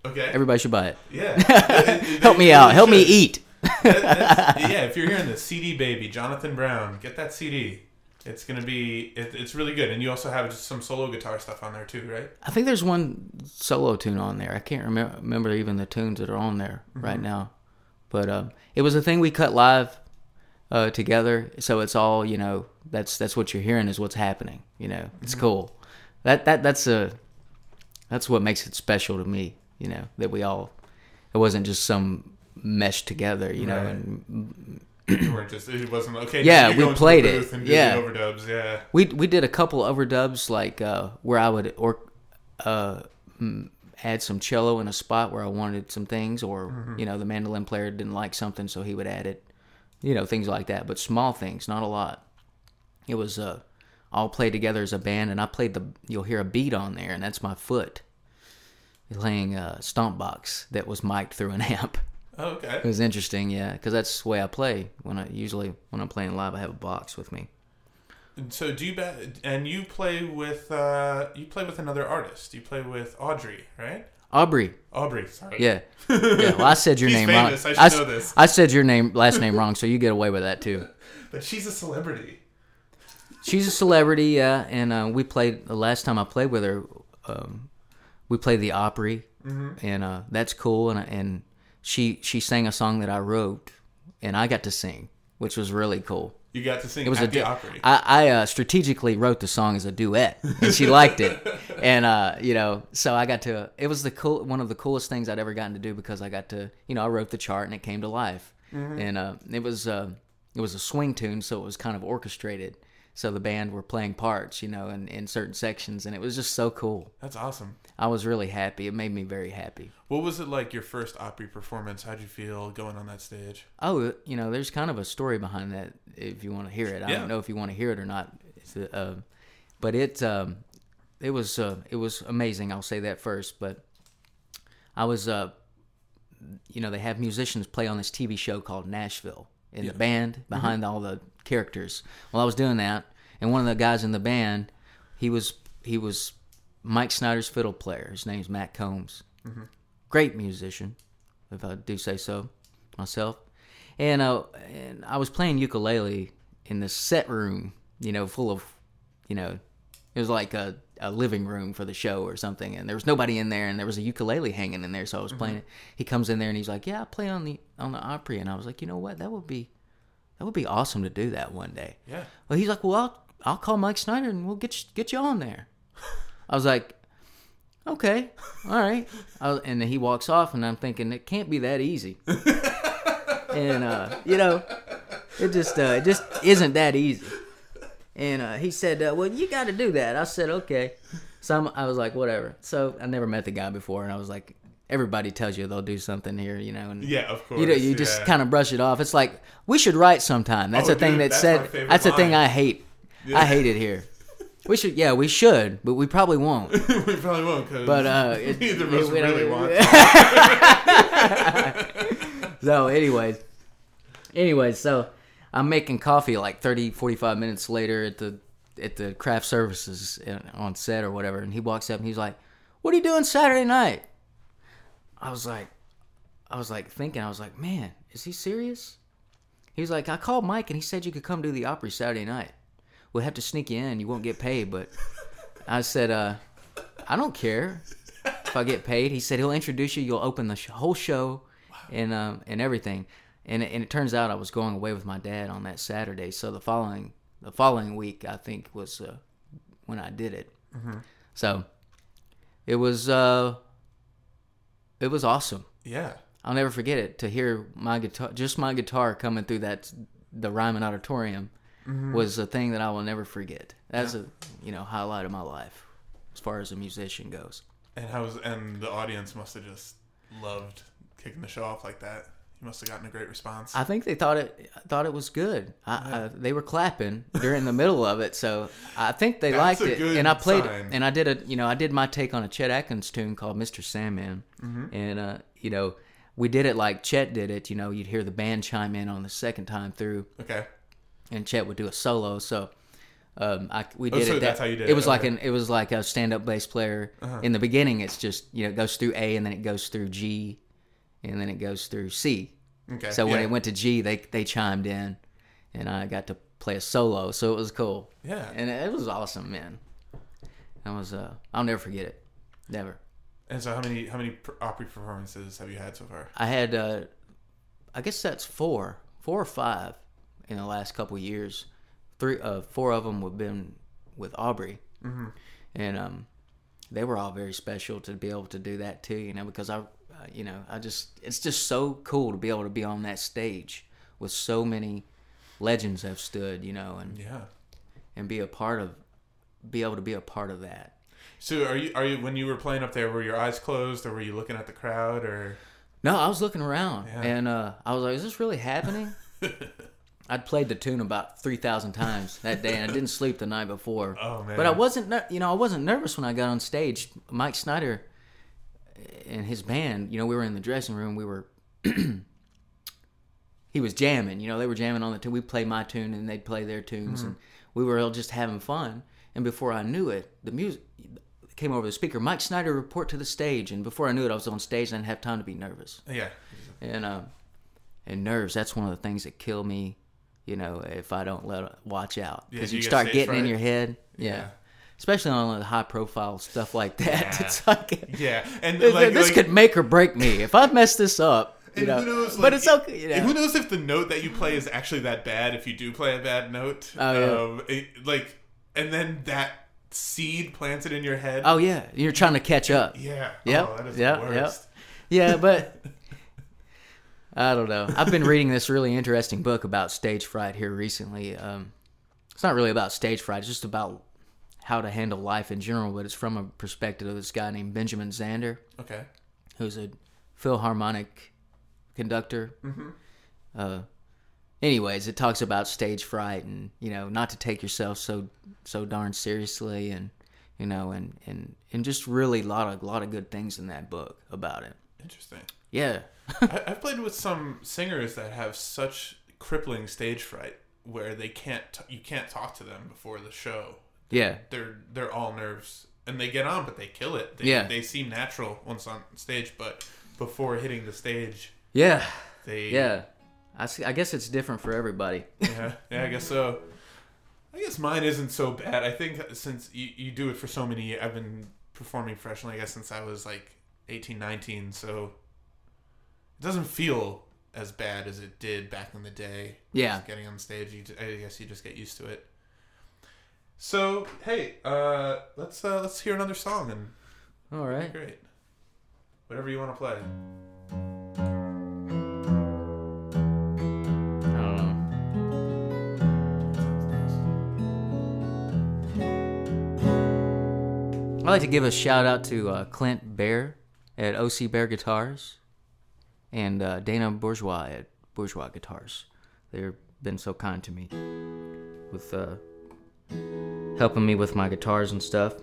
S1: okay.
S3: Everybody should buy it.
S1: yeah,
S3: Help me out. Help me eat.
S1: That's- yeah, if you're hearing the CD baby, Jonathan Brown, get that CD. It's gonna be it, it's really good, and you also have just some solo guitar stuff on there too, right?
S3: I think there's one solo tune on there. I can't remember, remember even the tunes that are on there right now. But um, it was a thing we cut live uh, together, so it's all you know. That's that's what you're hearing is what's happening. You know, it's cool. That that that's a that's what makes it special to me. You know that we all it wasn't just some meshed together. You know, and
S1: You weren't just it wasn't okay.
S3: Yeah, we
S1: go into the
S3: played it. Yeah.
S1: overdubs. Yeah,
S3: We we did a couple overdubs like uh, where I would or uh, add some cello in a spot where I wanted some things, or you know the mandolin player didn't like something, so he would add it. You know things like that, but small things, not a lot. It was uh, all played together as a band, and I played the. You'll hear a beat on there, and that's my foot playing a stomp box that was mic'd through an amp.
S1: Oh, okay.
S3: It was interesting, yeah, because that's the way I play. When I usually when I'm playing live, I have a box with me.
S1: So do you bet? And you play with uh you play with another artist. You play with Audrey, right?
S3: Aubrey,
S1: Aubrey, sorry.
S3: Yeah. Yeah. Well, I said your name
S1: famous,
S3: wrong.
S1: I should
S3: s-
S1: know this.
S3: I said your name, last name wrong, so you get away with that too.
S1: But she's a celebrity.
S3: She's a celebrity, yeah, and uh, we played the last time I played with her. Um, we played the Opry,
S1: Mm-hmm.
S3: and uh, that's cool. And and she she sang a song that I wrote, and I got to sing, which was really cool.
S1: You got to sing
S3: It was a
S1: the
S3: du-
S1: Opry.
S3: I, I uh, strategically wrote the song as a duet, and she liked it. And uh, you know, so I got to. It was the cool one of the coolest things I'd ever gotten to do because I got to. You know, I wrote the chart and it came to life, and uh, it was uh, it was a swing tune, so it was kind of orchestrated. So the band were playing parts, you know, in, in certain sections, and it was just so cool.
S1: That's awesome.
S3: I was really happy. It made me very happy.
S1: What was it like your first Opry performance? How'd you feel going on that stage?
S3: Oh, you know, there's kind of a story behind that. If you want to hear it, I
S1: Yeah.
S3: don't know if you want to hear it or not. It's, uh, but it um, it was uh, it was amazing. I'll say that first. But I was, uh, you know, they have musicians play on this TV show called Nashville in the band behind all the characters. Well, I was doing that, and one of the guys in the band, he was he was Mike Snider's fiddle player. His name's Matt Combs. Great musician, if I do say so myself. And uh, and I was playing ukulele in this set room, you know, full of, you know, it was like a, a living room for the show or something, and there was nobody in there, and there was a ukulele hanging in there, so I was playing it. He comes in there and he's like, "Yeah, I play on the on the Opry," and I was like, "You know what? That would be that would be awesome to do that one day."
S1: Yeah.
S3: Well, he's like, "Well, I'll, I'll call Mike Snider and we'll get you, get you on there." I was like, "Okay, all right." I was, and then he walks off, and I'm thinking it can't be that easy. and uh, you know, it just uh, it just isn't that easy. And uh, he said, uh, "Well, you got to do that." I said, "Okay." So I'm, I was like, "Whatever." So I never met the guy before, and I was like, "Everybody tells you they'll do something here, you know." And
S1: Yeah, of course.
S3: you know, you just kind of brush it off. It's like we should write sometime. That's
S1: Oh,
S3: a thing that
S1: that's
S3: said. That's a thing. I hate. I hate it here. We should, yeah, we should, but we probably won't.
S1: we probably won't because
S3: But uh, it,
S1: neither of us really want.
S3: so, anyways, anyways, so I'm making coffee like 30, 45 minutes later at the at the craft services in- on set or whatever, and he walks up and he's like, "What are you doing Saturday night?" I was like, I was like thinking, I was like, man, is he serious? He was like, I called Mike and he said you could come do the Opry Saturday night. We'll have to sneak you in. You won't get paid, but I said, uh, I don't care if I get paid. He said he'll introduce you. You'll open the sh- whole show and um, and everything. And it, and it turns out I was going away with my dad on that Saturday. So the following the following week, I think was uh, when I did it. So it was uh, it was awesome.
S1: yeah.
S3: I'll never forget it to hear my guitar, just my guitar coming through that the Ryman Auditorium mm-hmm. was a thing that I will never forget. That's a you know highlight of my life as far as a musician goes.
S1: And how was and the audience must have just loved kicking the show off like that. You must have gotten a great response.
S3: I think they thought it thought it was good. I, I, they were clapping during the middle of it, so I think they
S1: That's
S3: liked it.
S1: good
S3: And I played,
S1: sign.
S3: and I did a, you know, I did my take on a Chet Atkins tune called "Mr. Sandman,"
S1: Mm-hmm.
S3: and uh, you know, we did it like Chet did it. You know, you'd hear the band chime in on the second time through,
S1: okay.
S3: and Chet would do a solo. So. Um, I, we
S1: Oh,
S3: did
S1: so
S3: it.
S1: that's how you did
S3: it.
S1: it,
S3: was like
S1: okay. Uh-huh.
S3: an. It was like a stand-up bass player. In the beginning, it's just you know it goes through A and then it goes through G, and then it goes through C.
S1: Okay.
S3: So when
S1: yeah.
S3: it went to G, they they chimed in, and I got to play a solo. So it was cool.
S1: Yeah.
S3: and it was awesome, man. That was uh, I'll never forget it, never.
S1: And so, how many how many per- Opry performances have you had so far?
S3: I had, uh, I guess that's four, four or five in the last couple years. Three, uh, four of them have been with Aubrey, mm-hmm. and um, they were all very special to be able to do that too. You know, because I, you know, I just it's just so cool to be able to be on that stage with so many legends have stood. You know, and
S1: Yeah.
S3: and be a part of, be able to be a part of that.
S1: So, are you are you when you were playing up there? Were your eyes closed, or were you looking at the crowd, or?
S3: No, I was looking around
S1: Yeah.
S3: and uh, I was like, "Is this really happening?" I'd played the tune about three thousand times that day, and I didn't sleep the night before.
S1: Oh, man.
S3: But I wasn't, you know, I wasn't nervous when I got on stage. Mike Snider and his band, you know, we were in the dressing room. We were, he was jamming. You know, they were jamming on the tune. We played my tune, and they'd play their tunes,
S1: Mm-hmm.
S3: and we were all just having fun. And before I knew it, the music came over the speaker. Mike Snider report to the stage, and before I knew it, I was on stage and I didn't have time to be nervous
S1: Yeah.
S3: and um, and nerves. That's one of the things that kill me. You know, if I don't let watch out,
S1: Yeah,
S3: because
S1: you
S3: you start getting in your head. Yeah.
S1: Yeah.
S3: Especially on the high profile stuff like that.
S1: Yeah.
S3: It's like
S1: Yeah, and
S3: this,
S1: like,
S3: this
S1: like-
S3: could make or break me if I mess this up. You know,
S1: knows,
S3: but it's okay. You know?
S1: Who knows if the note that you play is actually that bad? If you do play a bad note,
S3: Oh, yeah.
S1: um, it- like, and then that seed planted in your head.
S3: Oh yeah, you're trying to catch up.
S1: yeah. Oh, that is
S3: Yep.
S1: the
S3: Yep. Yeah, but I don't know. I've been reading this really interesting book about stage fright here recently. Um, it's not really about stage fright; it's just about how to handle life in general. But it's from a perspective of this guy named Benjamin Zander,
S1: Okay.
S3: who's a Philharmonic conductor. Uh, anyways, it talks about stage fright and you know not to take yourself so so darn seriously and you know and and and just really a lot of lot of good things in that book about it.
S1: Interesting.
S3: Yeah.
S1: I, I've played with some singers that have such crippling stage fright where they can't t- you can't talk to them before the show.
S3: Yeah.
S1: They're they're all nerves and they get on, but they kill it. They,
S3: Yeah.
S1: they seem natural once on stage, but before hitting the stage,
S3: Yeah.
S1: they
S3: Yeah. I, see, I guess it's different for everybody.
S1: yeah, yeah, I guess so. I guess mine isn't so bad. I think since you, you do it for so many I've been performing professionally, I guess, since I was like 18, 19, so it doesn't feel as bad as it did back in the day.
S3: Yeah.
S1: Just getting on stage, you, I guess you just get used to it. So hey, uh, let's uh, let's hear another song and
S3: All right.
S1: great, whatever you want to play.
S3: I don't know. I'd like to give a shout out to uh, Clint Bear at OC Bear Guitars and uh, Dana Bourgeois at Bourgeois Guitars. They've been so kind to me with uh, helping me with my guitars and stuff.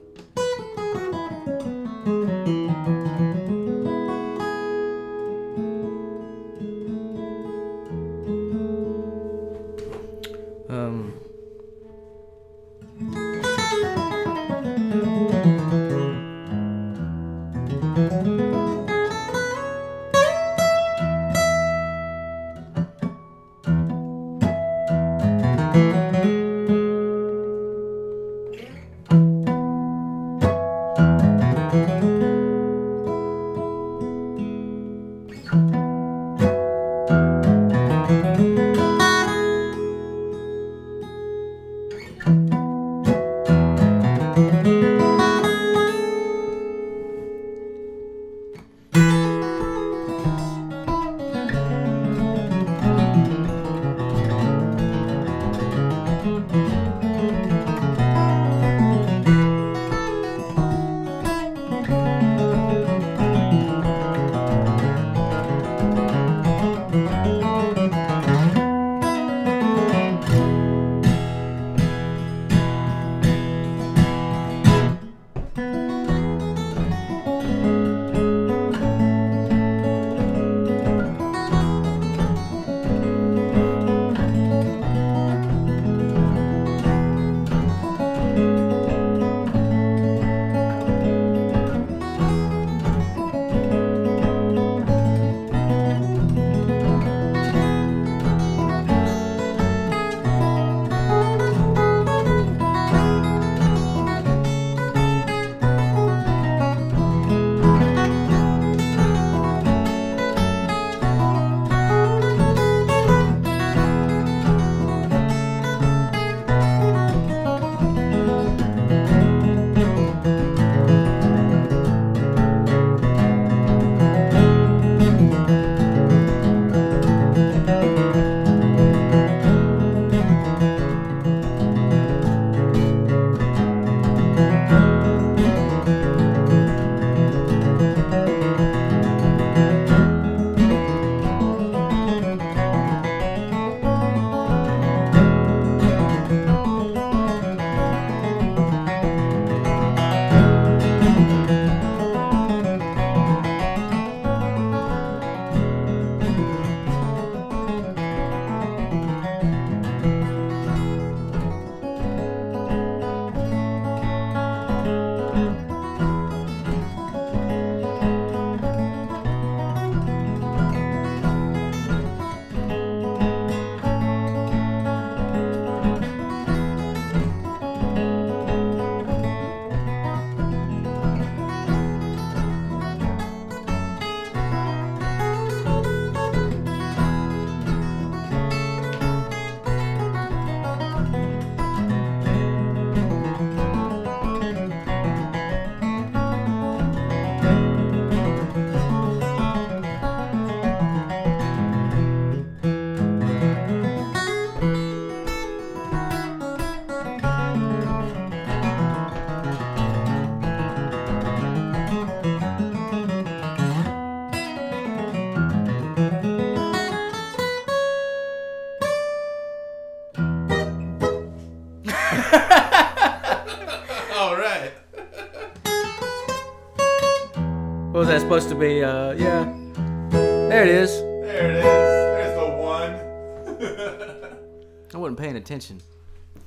S3: Attention.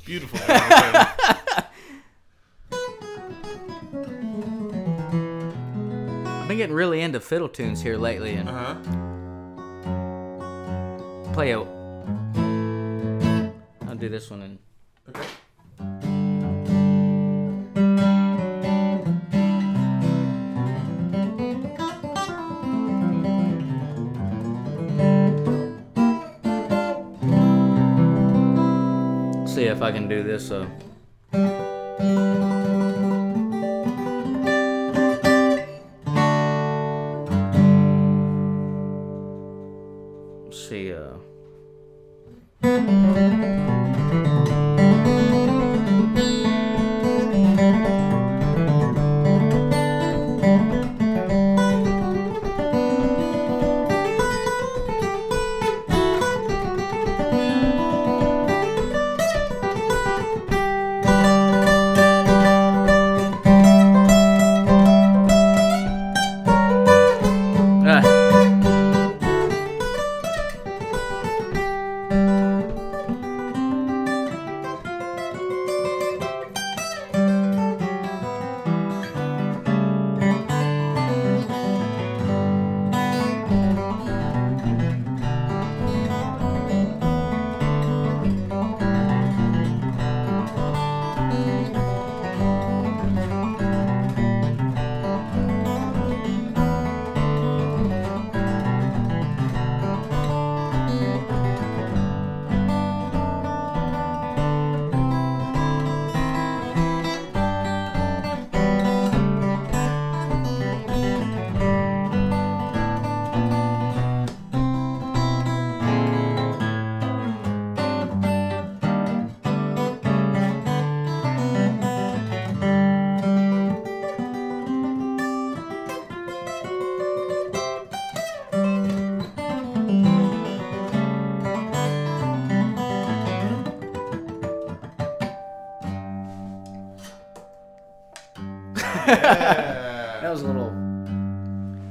S1: Beautiful.
S3: I've been getting really into fiddle tunes here lately and
S1: uh-huh.
S3: This. Uh, That was a little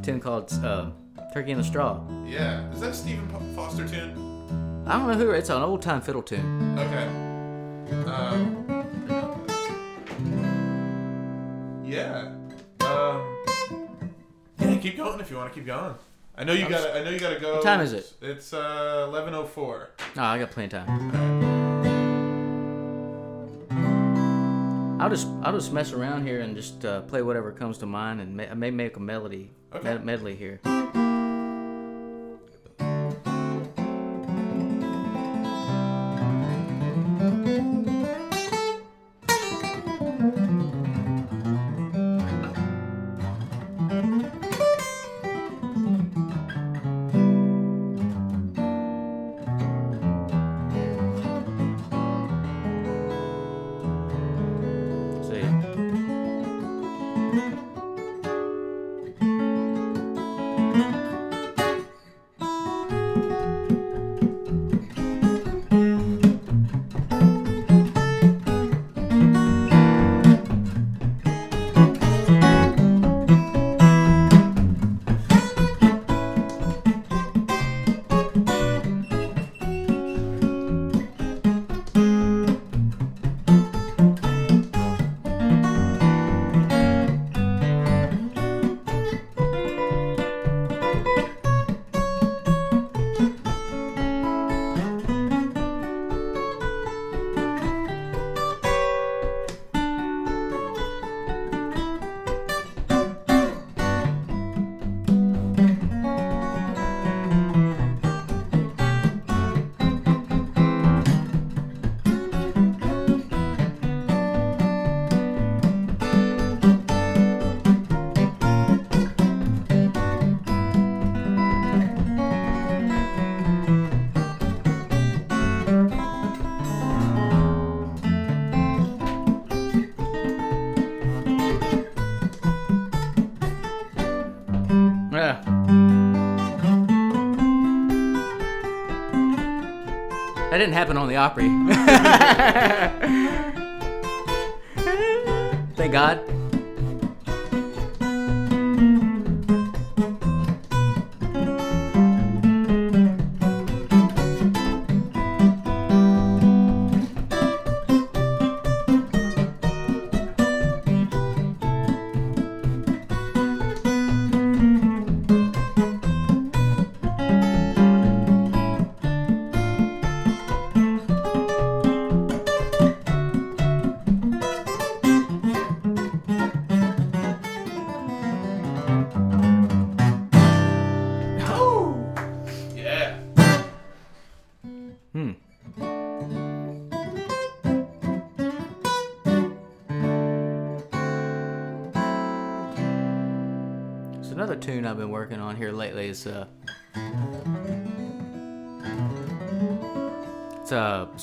S3: tune called uh, "Turkey in the Straw."
S1: Yeah. Is that a Stephen Foster tune?
S3: I don't know who. It's an old time fiddle tune.
S1: Okay. Um. Yeah. Um. Yeah. Keep going if you want to keep going. I know you got. I know you got to go.
S3: What time is it?
S1: It's uh eleven oh four.
S3: No, I got plenty of time. I'll just I'll just mess around here and just uh, play whatever comes to mind, and I may make a melody
S1: Okay.
S3: med- medley here. Happen on the Opry. Thank God.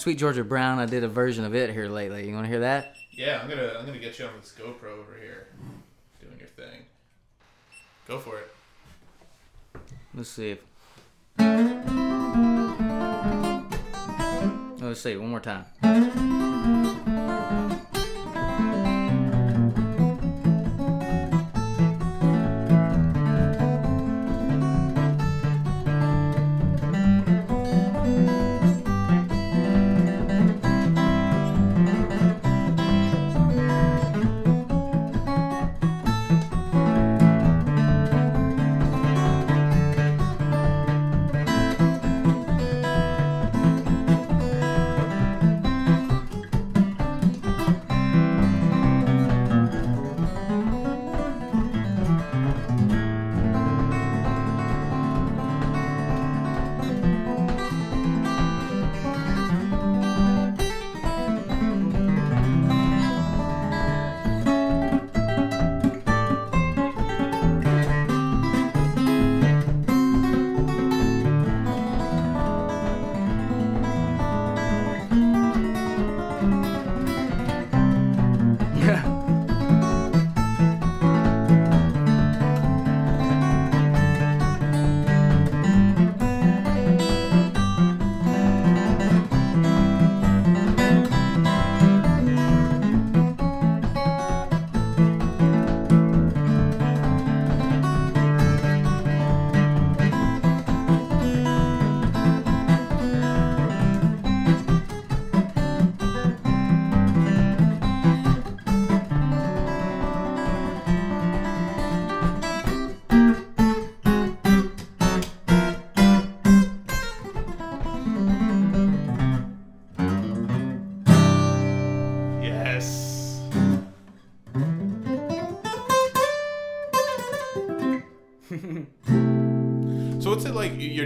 S3: Sweet Georgia Brown. I did a version of it here lately. You want to hear that?
S1: Yeah, I'm gonna I'm gonna get you on this GoPro over here, doing your thing. Go for it.
S3: Let's see if. Oh, let's see one more time.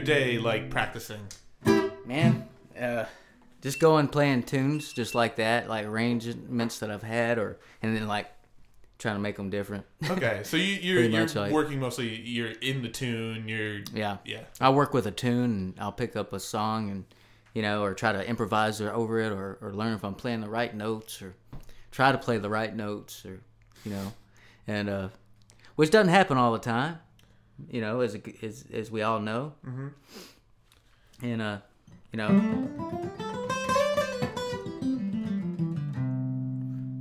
S1: Day like practicing?
S3: Man, uh, just going playing tunes just like that, like arrangements that I've had, or and then like trying to make them different.
S1: Okay, so you, you're you're
S3: much like-
S1: working mostly. You're in the tune. You're
S3: Yeah.
S1: yeah.
S3: I work with a tune and I'll pick up a song and you know, or try to improvise over it, or, or learn if I'm playing the right notes, or try to play the right notes, or you know, and uh, which doesn't happen all the time, you know, as a, as as we all know. Mm-hmm. And uh, you know,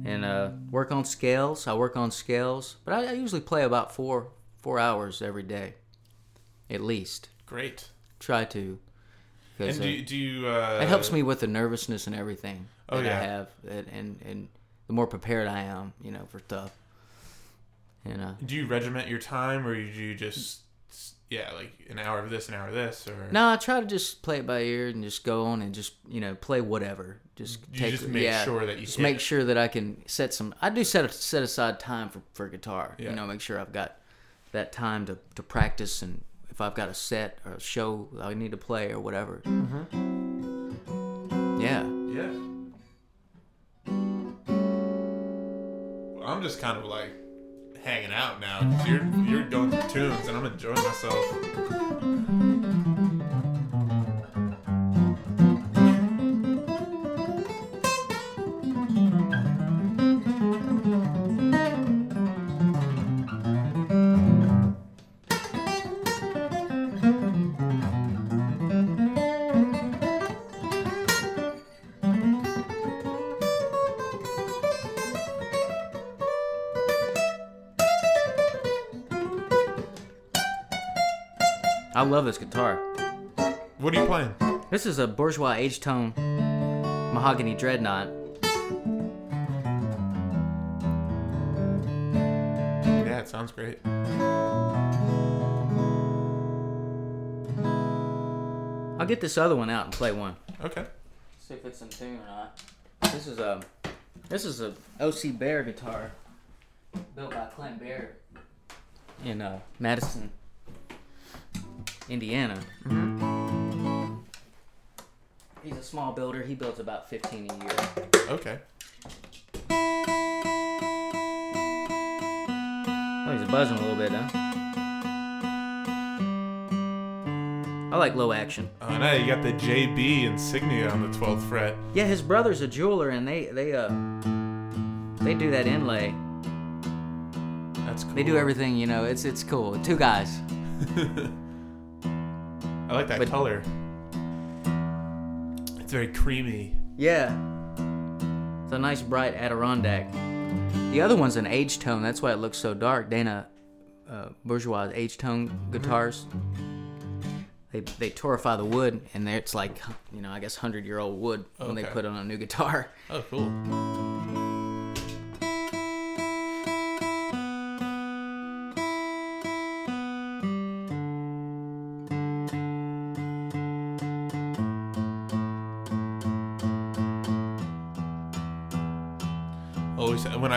S3: and uh, work on scales. I work on scales, but I, I usually play about four four hours every day, at least.
S1: Great.
S3: Try to.
S1: And do
S3: uh,
S1: you, do you uh,
S3: it helps me with the nervousness and everything
S1: Oh,
S3: that
S1: yeah.
S3: I have, and, and and the more prepared I am, you know, for stuff. And uh,
S1: Do you regiment your time, or do you just yeah, like an hour of this, an hour of this, or
S3: no, I try to just play it by ear and just go on and just you know play whatever. Just
S1: You
S3: take
S1: just make
S3: yeah,
S1: sure that you
S3: just make
S1: it.
S3: sure that I can set some. I do set set aside time for for guitar.
S1: Yeah.
S3: You know, make sure I've got that time to to practice and if I've got a set or a show I need to play or whatever. Mm-hmm. Yeah.
S1: Yeah. I'm just kind of like hanging out now. you're you're going through tunes and I'm enjoying myself.
S3: Love this guitar.
S1: What are you playing?
S3: This is a Bourgeois Aged Tone mahogany dreadnought.
S1: Yeah, it sounds great.
S3: I'll get this other one out and play one.
S1: Okay.
S3: See if it's in tune or not. This is a this is a OC Bear guitar built by Clint Bear in uh, Madison, Indiana. He's a small builder. He builds about 15 a year.
S1: Okay.
S3: Oh, he's buzzing a little bit, huh? I like low action.
S1: Oh, no, you got the JB insignia on the 12th fret.
S3: Yeah, his brother's a jeweler, and they they uh they do that inlay.
S1: That's cool.
S3: They do everything, you know. It's it's cool. Two guys.
S1: I like that
S3: But-
S1: color. It's very creamy.
S3: Yeah. It's a nice bright Adirondack. The other one's an Aged Tone. That's why it looks so dark. Dana uh, Bourgeois Aged Tone guitars. They they torrefy the wood, and there it's like you know I guess hundred year old wood when they put on a new guitar.
S1: Oh, cool.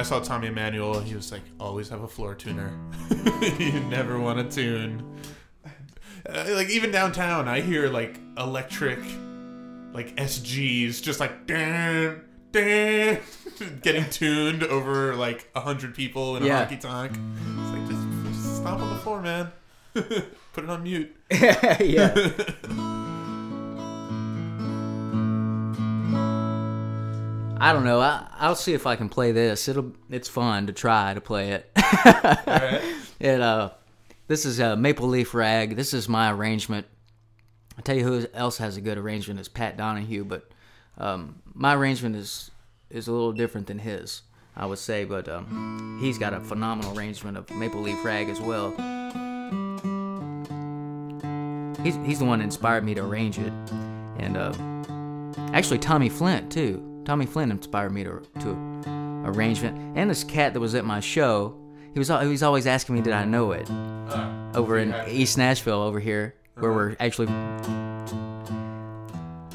S1: Saw Tommy Emmanuel, he was like, "Always have a floor tuner. you never want to tune." Uh, like even downtown, I hear like electric, like SGs, just like dan dan, getting tuned over like a hundred people in a
S3: Yeah.
S1: honky tonk. It's like just, just stomp on the floor, man. Put it on mute.
S3: yeah. I don't know. I, I'll see if I can play this. It'll. It's fun to try to play it.
S1: Alright.
S3: It uh, this is a Maple Leaf Rag. This is my arrangement. I tell you who else has a good arrangement is Pat Donohue, but um, my arrangement is is a little different than his, I would say. But um, he's got a phenomenal arrangement of Maple Leaf Rag as well. He's he's the one that inspired me to arrange it, and uh, actually Tommy Flint too. Tommy Flint inspired me to to arrangement, and this cat that was at my show. He was he was always asking me, did I know it? over in East Nashville over here, where we're actually.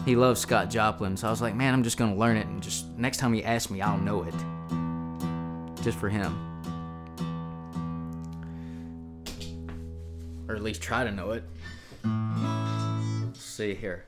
S3: He loves Scott Joplin, so I was like, man, I'm just gonna learn it, and just next time he asks me, I'll know it, just for him, or at least try to know it. Let's see here.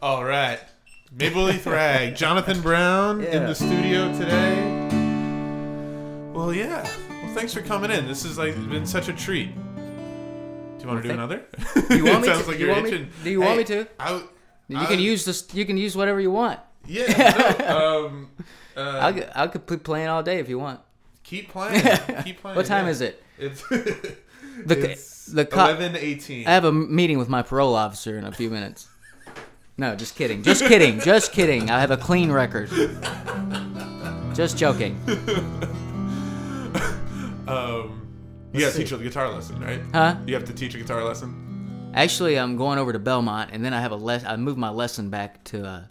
S1: All right. Maple Leaf Rag, Jonathan Brown in the studio today. Well, yeah. Well, thanks for coming in. This has like been such a treat. Do you want to do another?
S3: you want me
S1: Sounds
S3: to-
S1: like
S3: you
S1: you're
S3: want me-
S1: itching.
S3: do you want me to?
S1: I,
S3: You can use this. You can use whatever you want.
S1: Yeah. No, um, uh,
S3: I could, I could be playing all day if you want.
S1: keep playing. Keep playing.
S3: What time
S1: yeah.
S3: is it?
S1: It's
S3: The
S1: it's
S3: the co-. I have a meeting with my parole officer in a few minutes. No, just kidding. Just kidding. Just kidding. I have a clean record. Just joking.
S1: Um, you got to teach a guitar lesson, right?
S3: Huh?
S1: You have to teach a guitar lesson.
S3: Actually, I'm going over to Belmont, and then I have a less. I moved my lesson back to uh,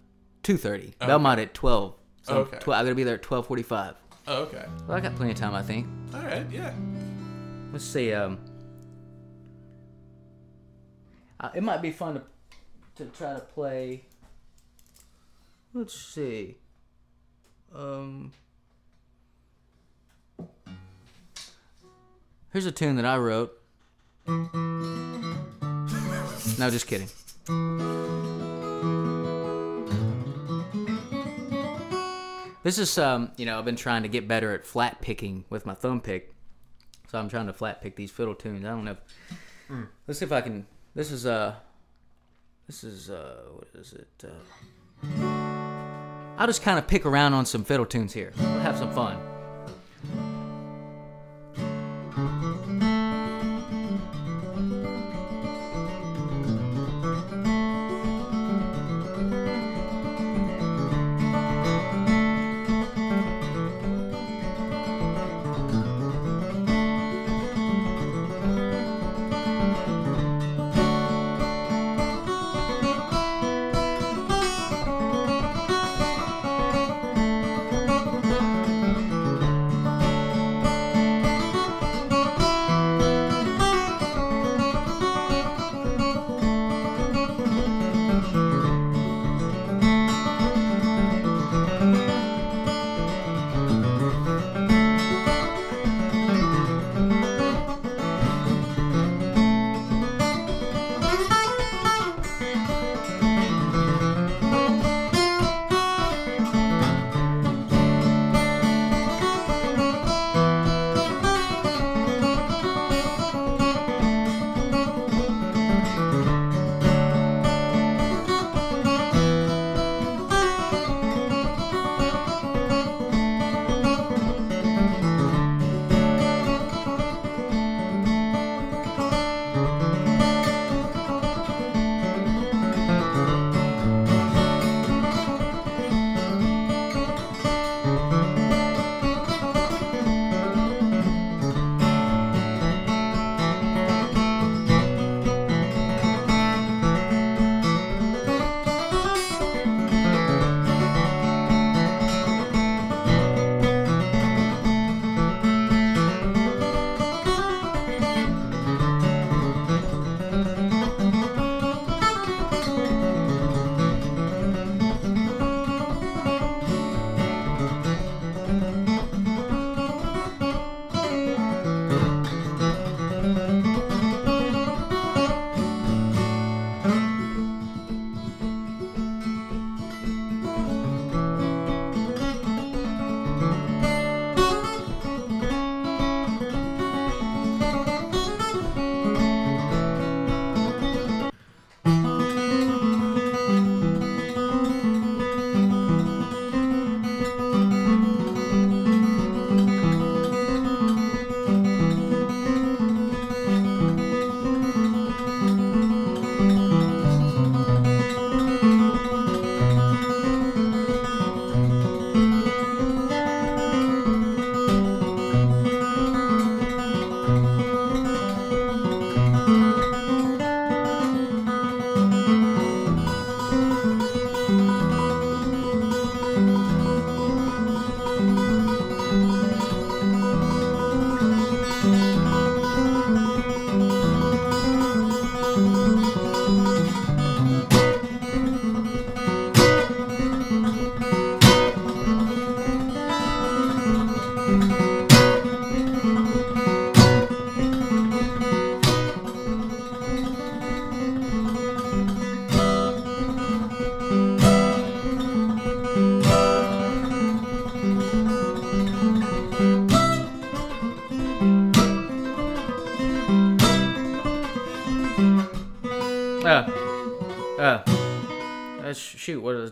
S3: two thirty. Belmont at twelve. So
S1: Okay.
S3: tw- I'm gonna be there at twelve forty-five.
S1: Oh, okay.
S3: Well, I got plenty of time, I think.
S1: All right. Yeah.
S3: Let's see. Um, uh, it might be fun to to try to play. Let's see. Um, here's a tune that I wrote. No, just kidding. This is um, you know, I've been trying to get better at flat picking with my thumb pick. So I'm trying to flat pick these fiddle tunes. I don't know. If, Let's see if I can. This is uh, this is uh, what is it? Uh, I'll just kind of pick around on some fiddle tunes here. We'll have some fun.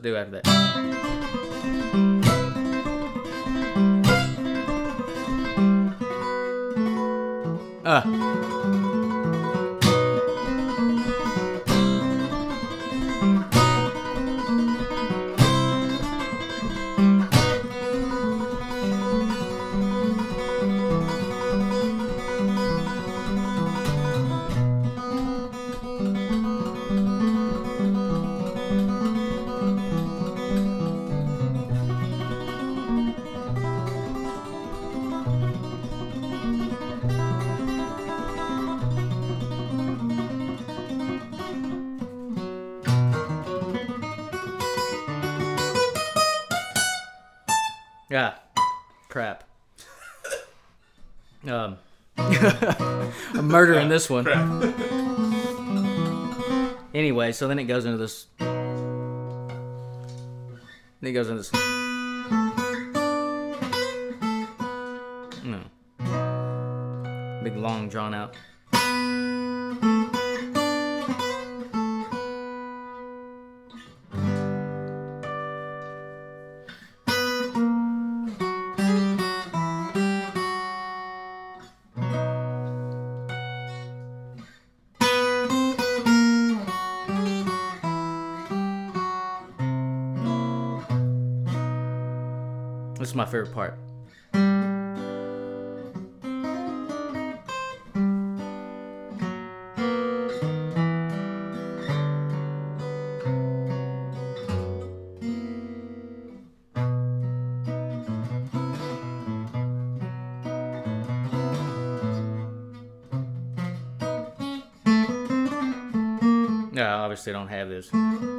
S3: Shoot. What I'm murdering this one. Anyway, so then it goes into this. Then it goes into this. No. Big, long, drawn out. Favorite part. No, obviously don't have this.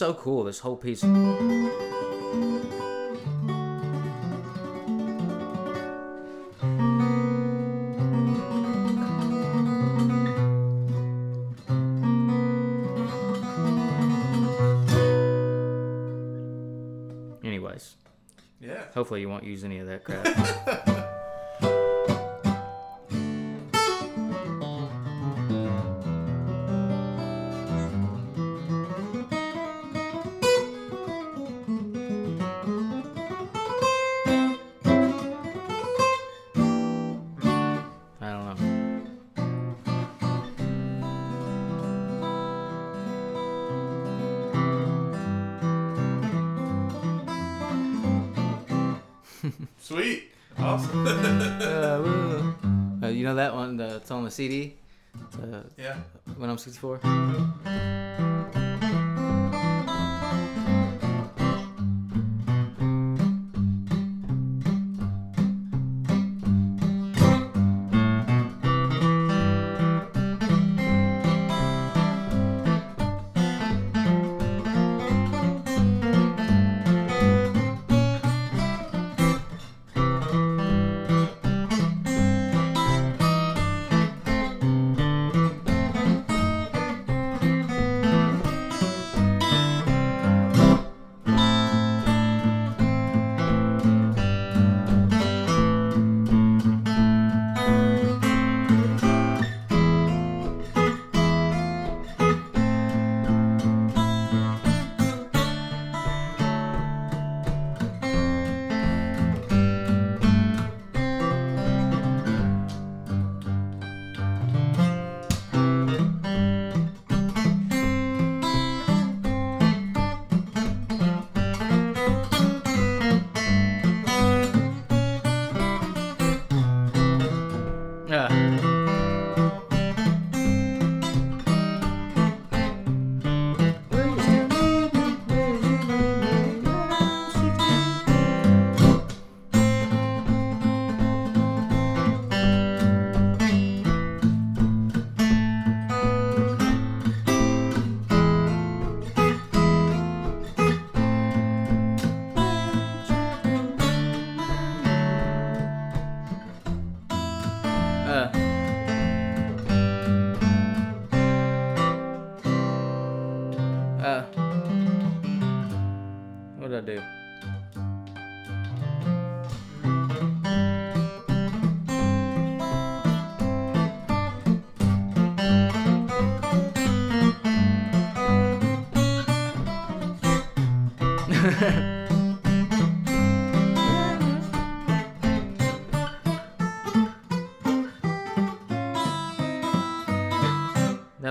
S3: So cool. This whole piece. Anyways,
S1: Yeah.
S3: hopefully you won't use any of that crap. that's on the CD? Uh,
S1: yeah.
S3: when I'm 64?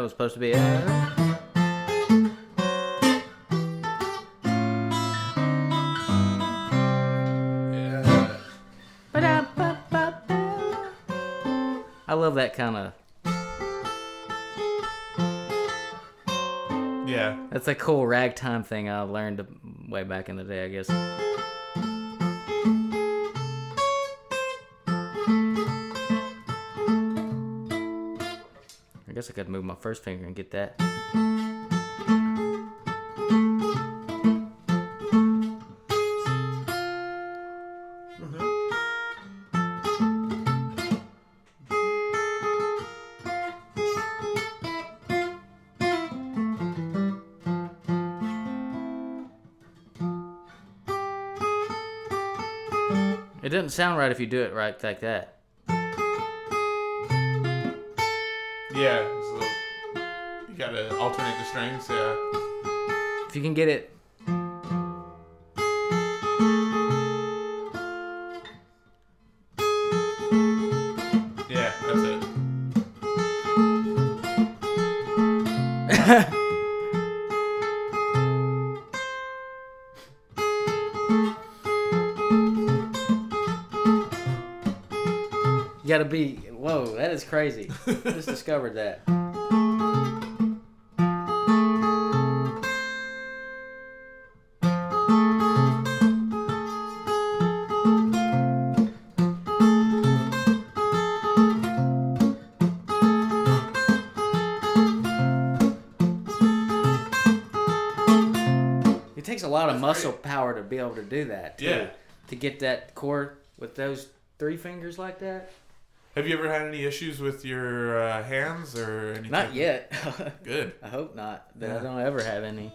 S3: Was supposed to be it. I love that kind of.
S1: Yeah.
S3: That's a cool ragtime thing I learned way back in the day, I guess. Guess I could move my first finger and get that. It doesn't sound right if you do it right like that.
S1: Yeah. it's a little- you gotta alternate the strings. Yeah.
S3: If you can get it. Is crazy. Just discovered that. It takes a lot of muscle power to be able to do that. too.
S1: Yeah.
S3: To get that chord with those three fingers like that.
S1: Have you ever had any issues with your uh, hands or anything?
S3: Not yet.
S1: Good.
S3: I hope not. That
S1: Yeah.
S3: I don't ever have any.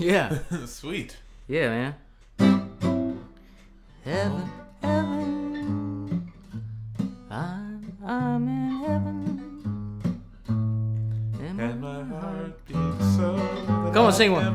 S3: Yeah.
S1: Sweet.
S3: Yeah, man. Heaven, oh. heaven. I'm, I'm in heaven.
S1: And, and my heart
S3: beats so. Come on, sing one.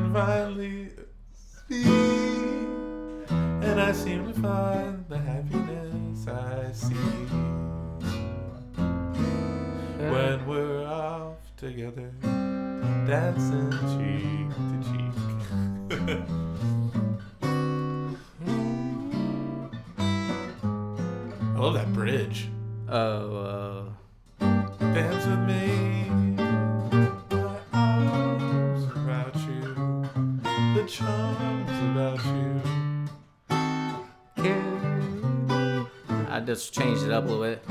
S3: Up a little bit.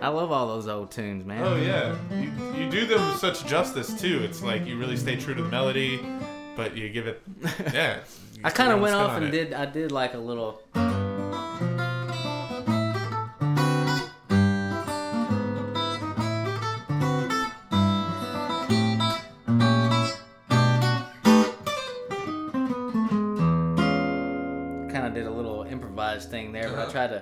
S3: I love all those old tunes, man.
S1: Oh yeah, you, you do them such justice too. It's like you really stay true to the melody, but you give it yeah.
S3: I kind of went off and
S1: it.
S3: did. I did like a little. I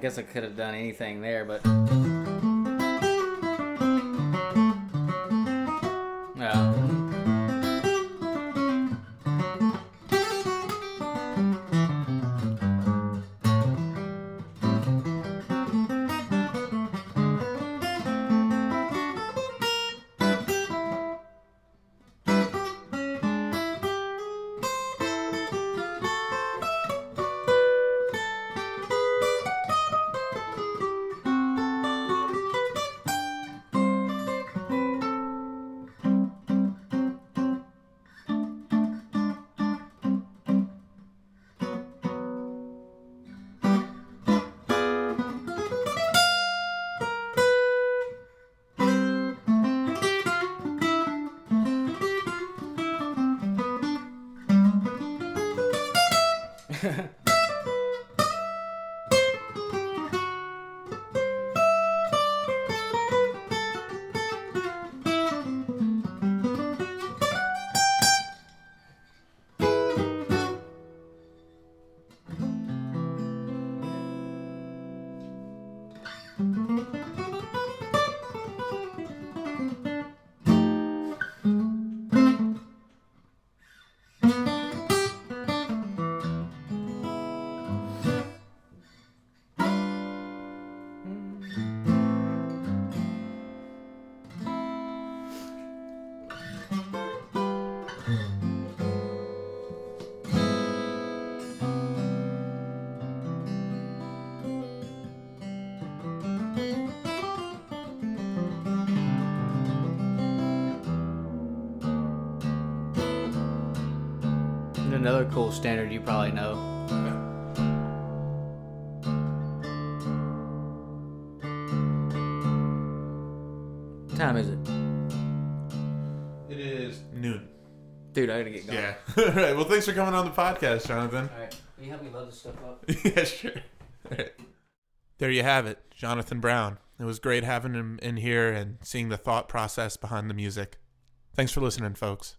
S3: guess I could have done anything there, but. Cool standard you probably know. What time is it?
S1: It is noon.
S3: Dude, I gotta get going.
S1: Yeah. All right. Well, thanks for coming on the podcast, Jonathan.
S3: Alright. Will you help me load this stuff up?
S1: yeah, sure. All right. There you have it, Jonathan Brown. It was great having him in here and seeing the thought process behind the music. Thanks for listening, folks.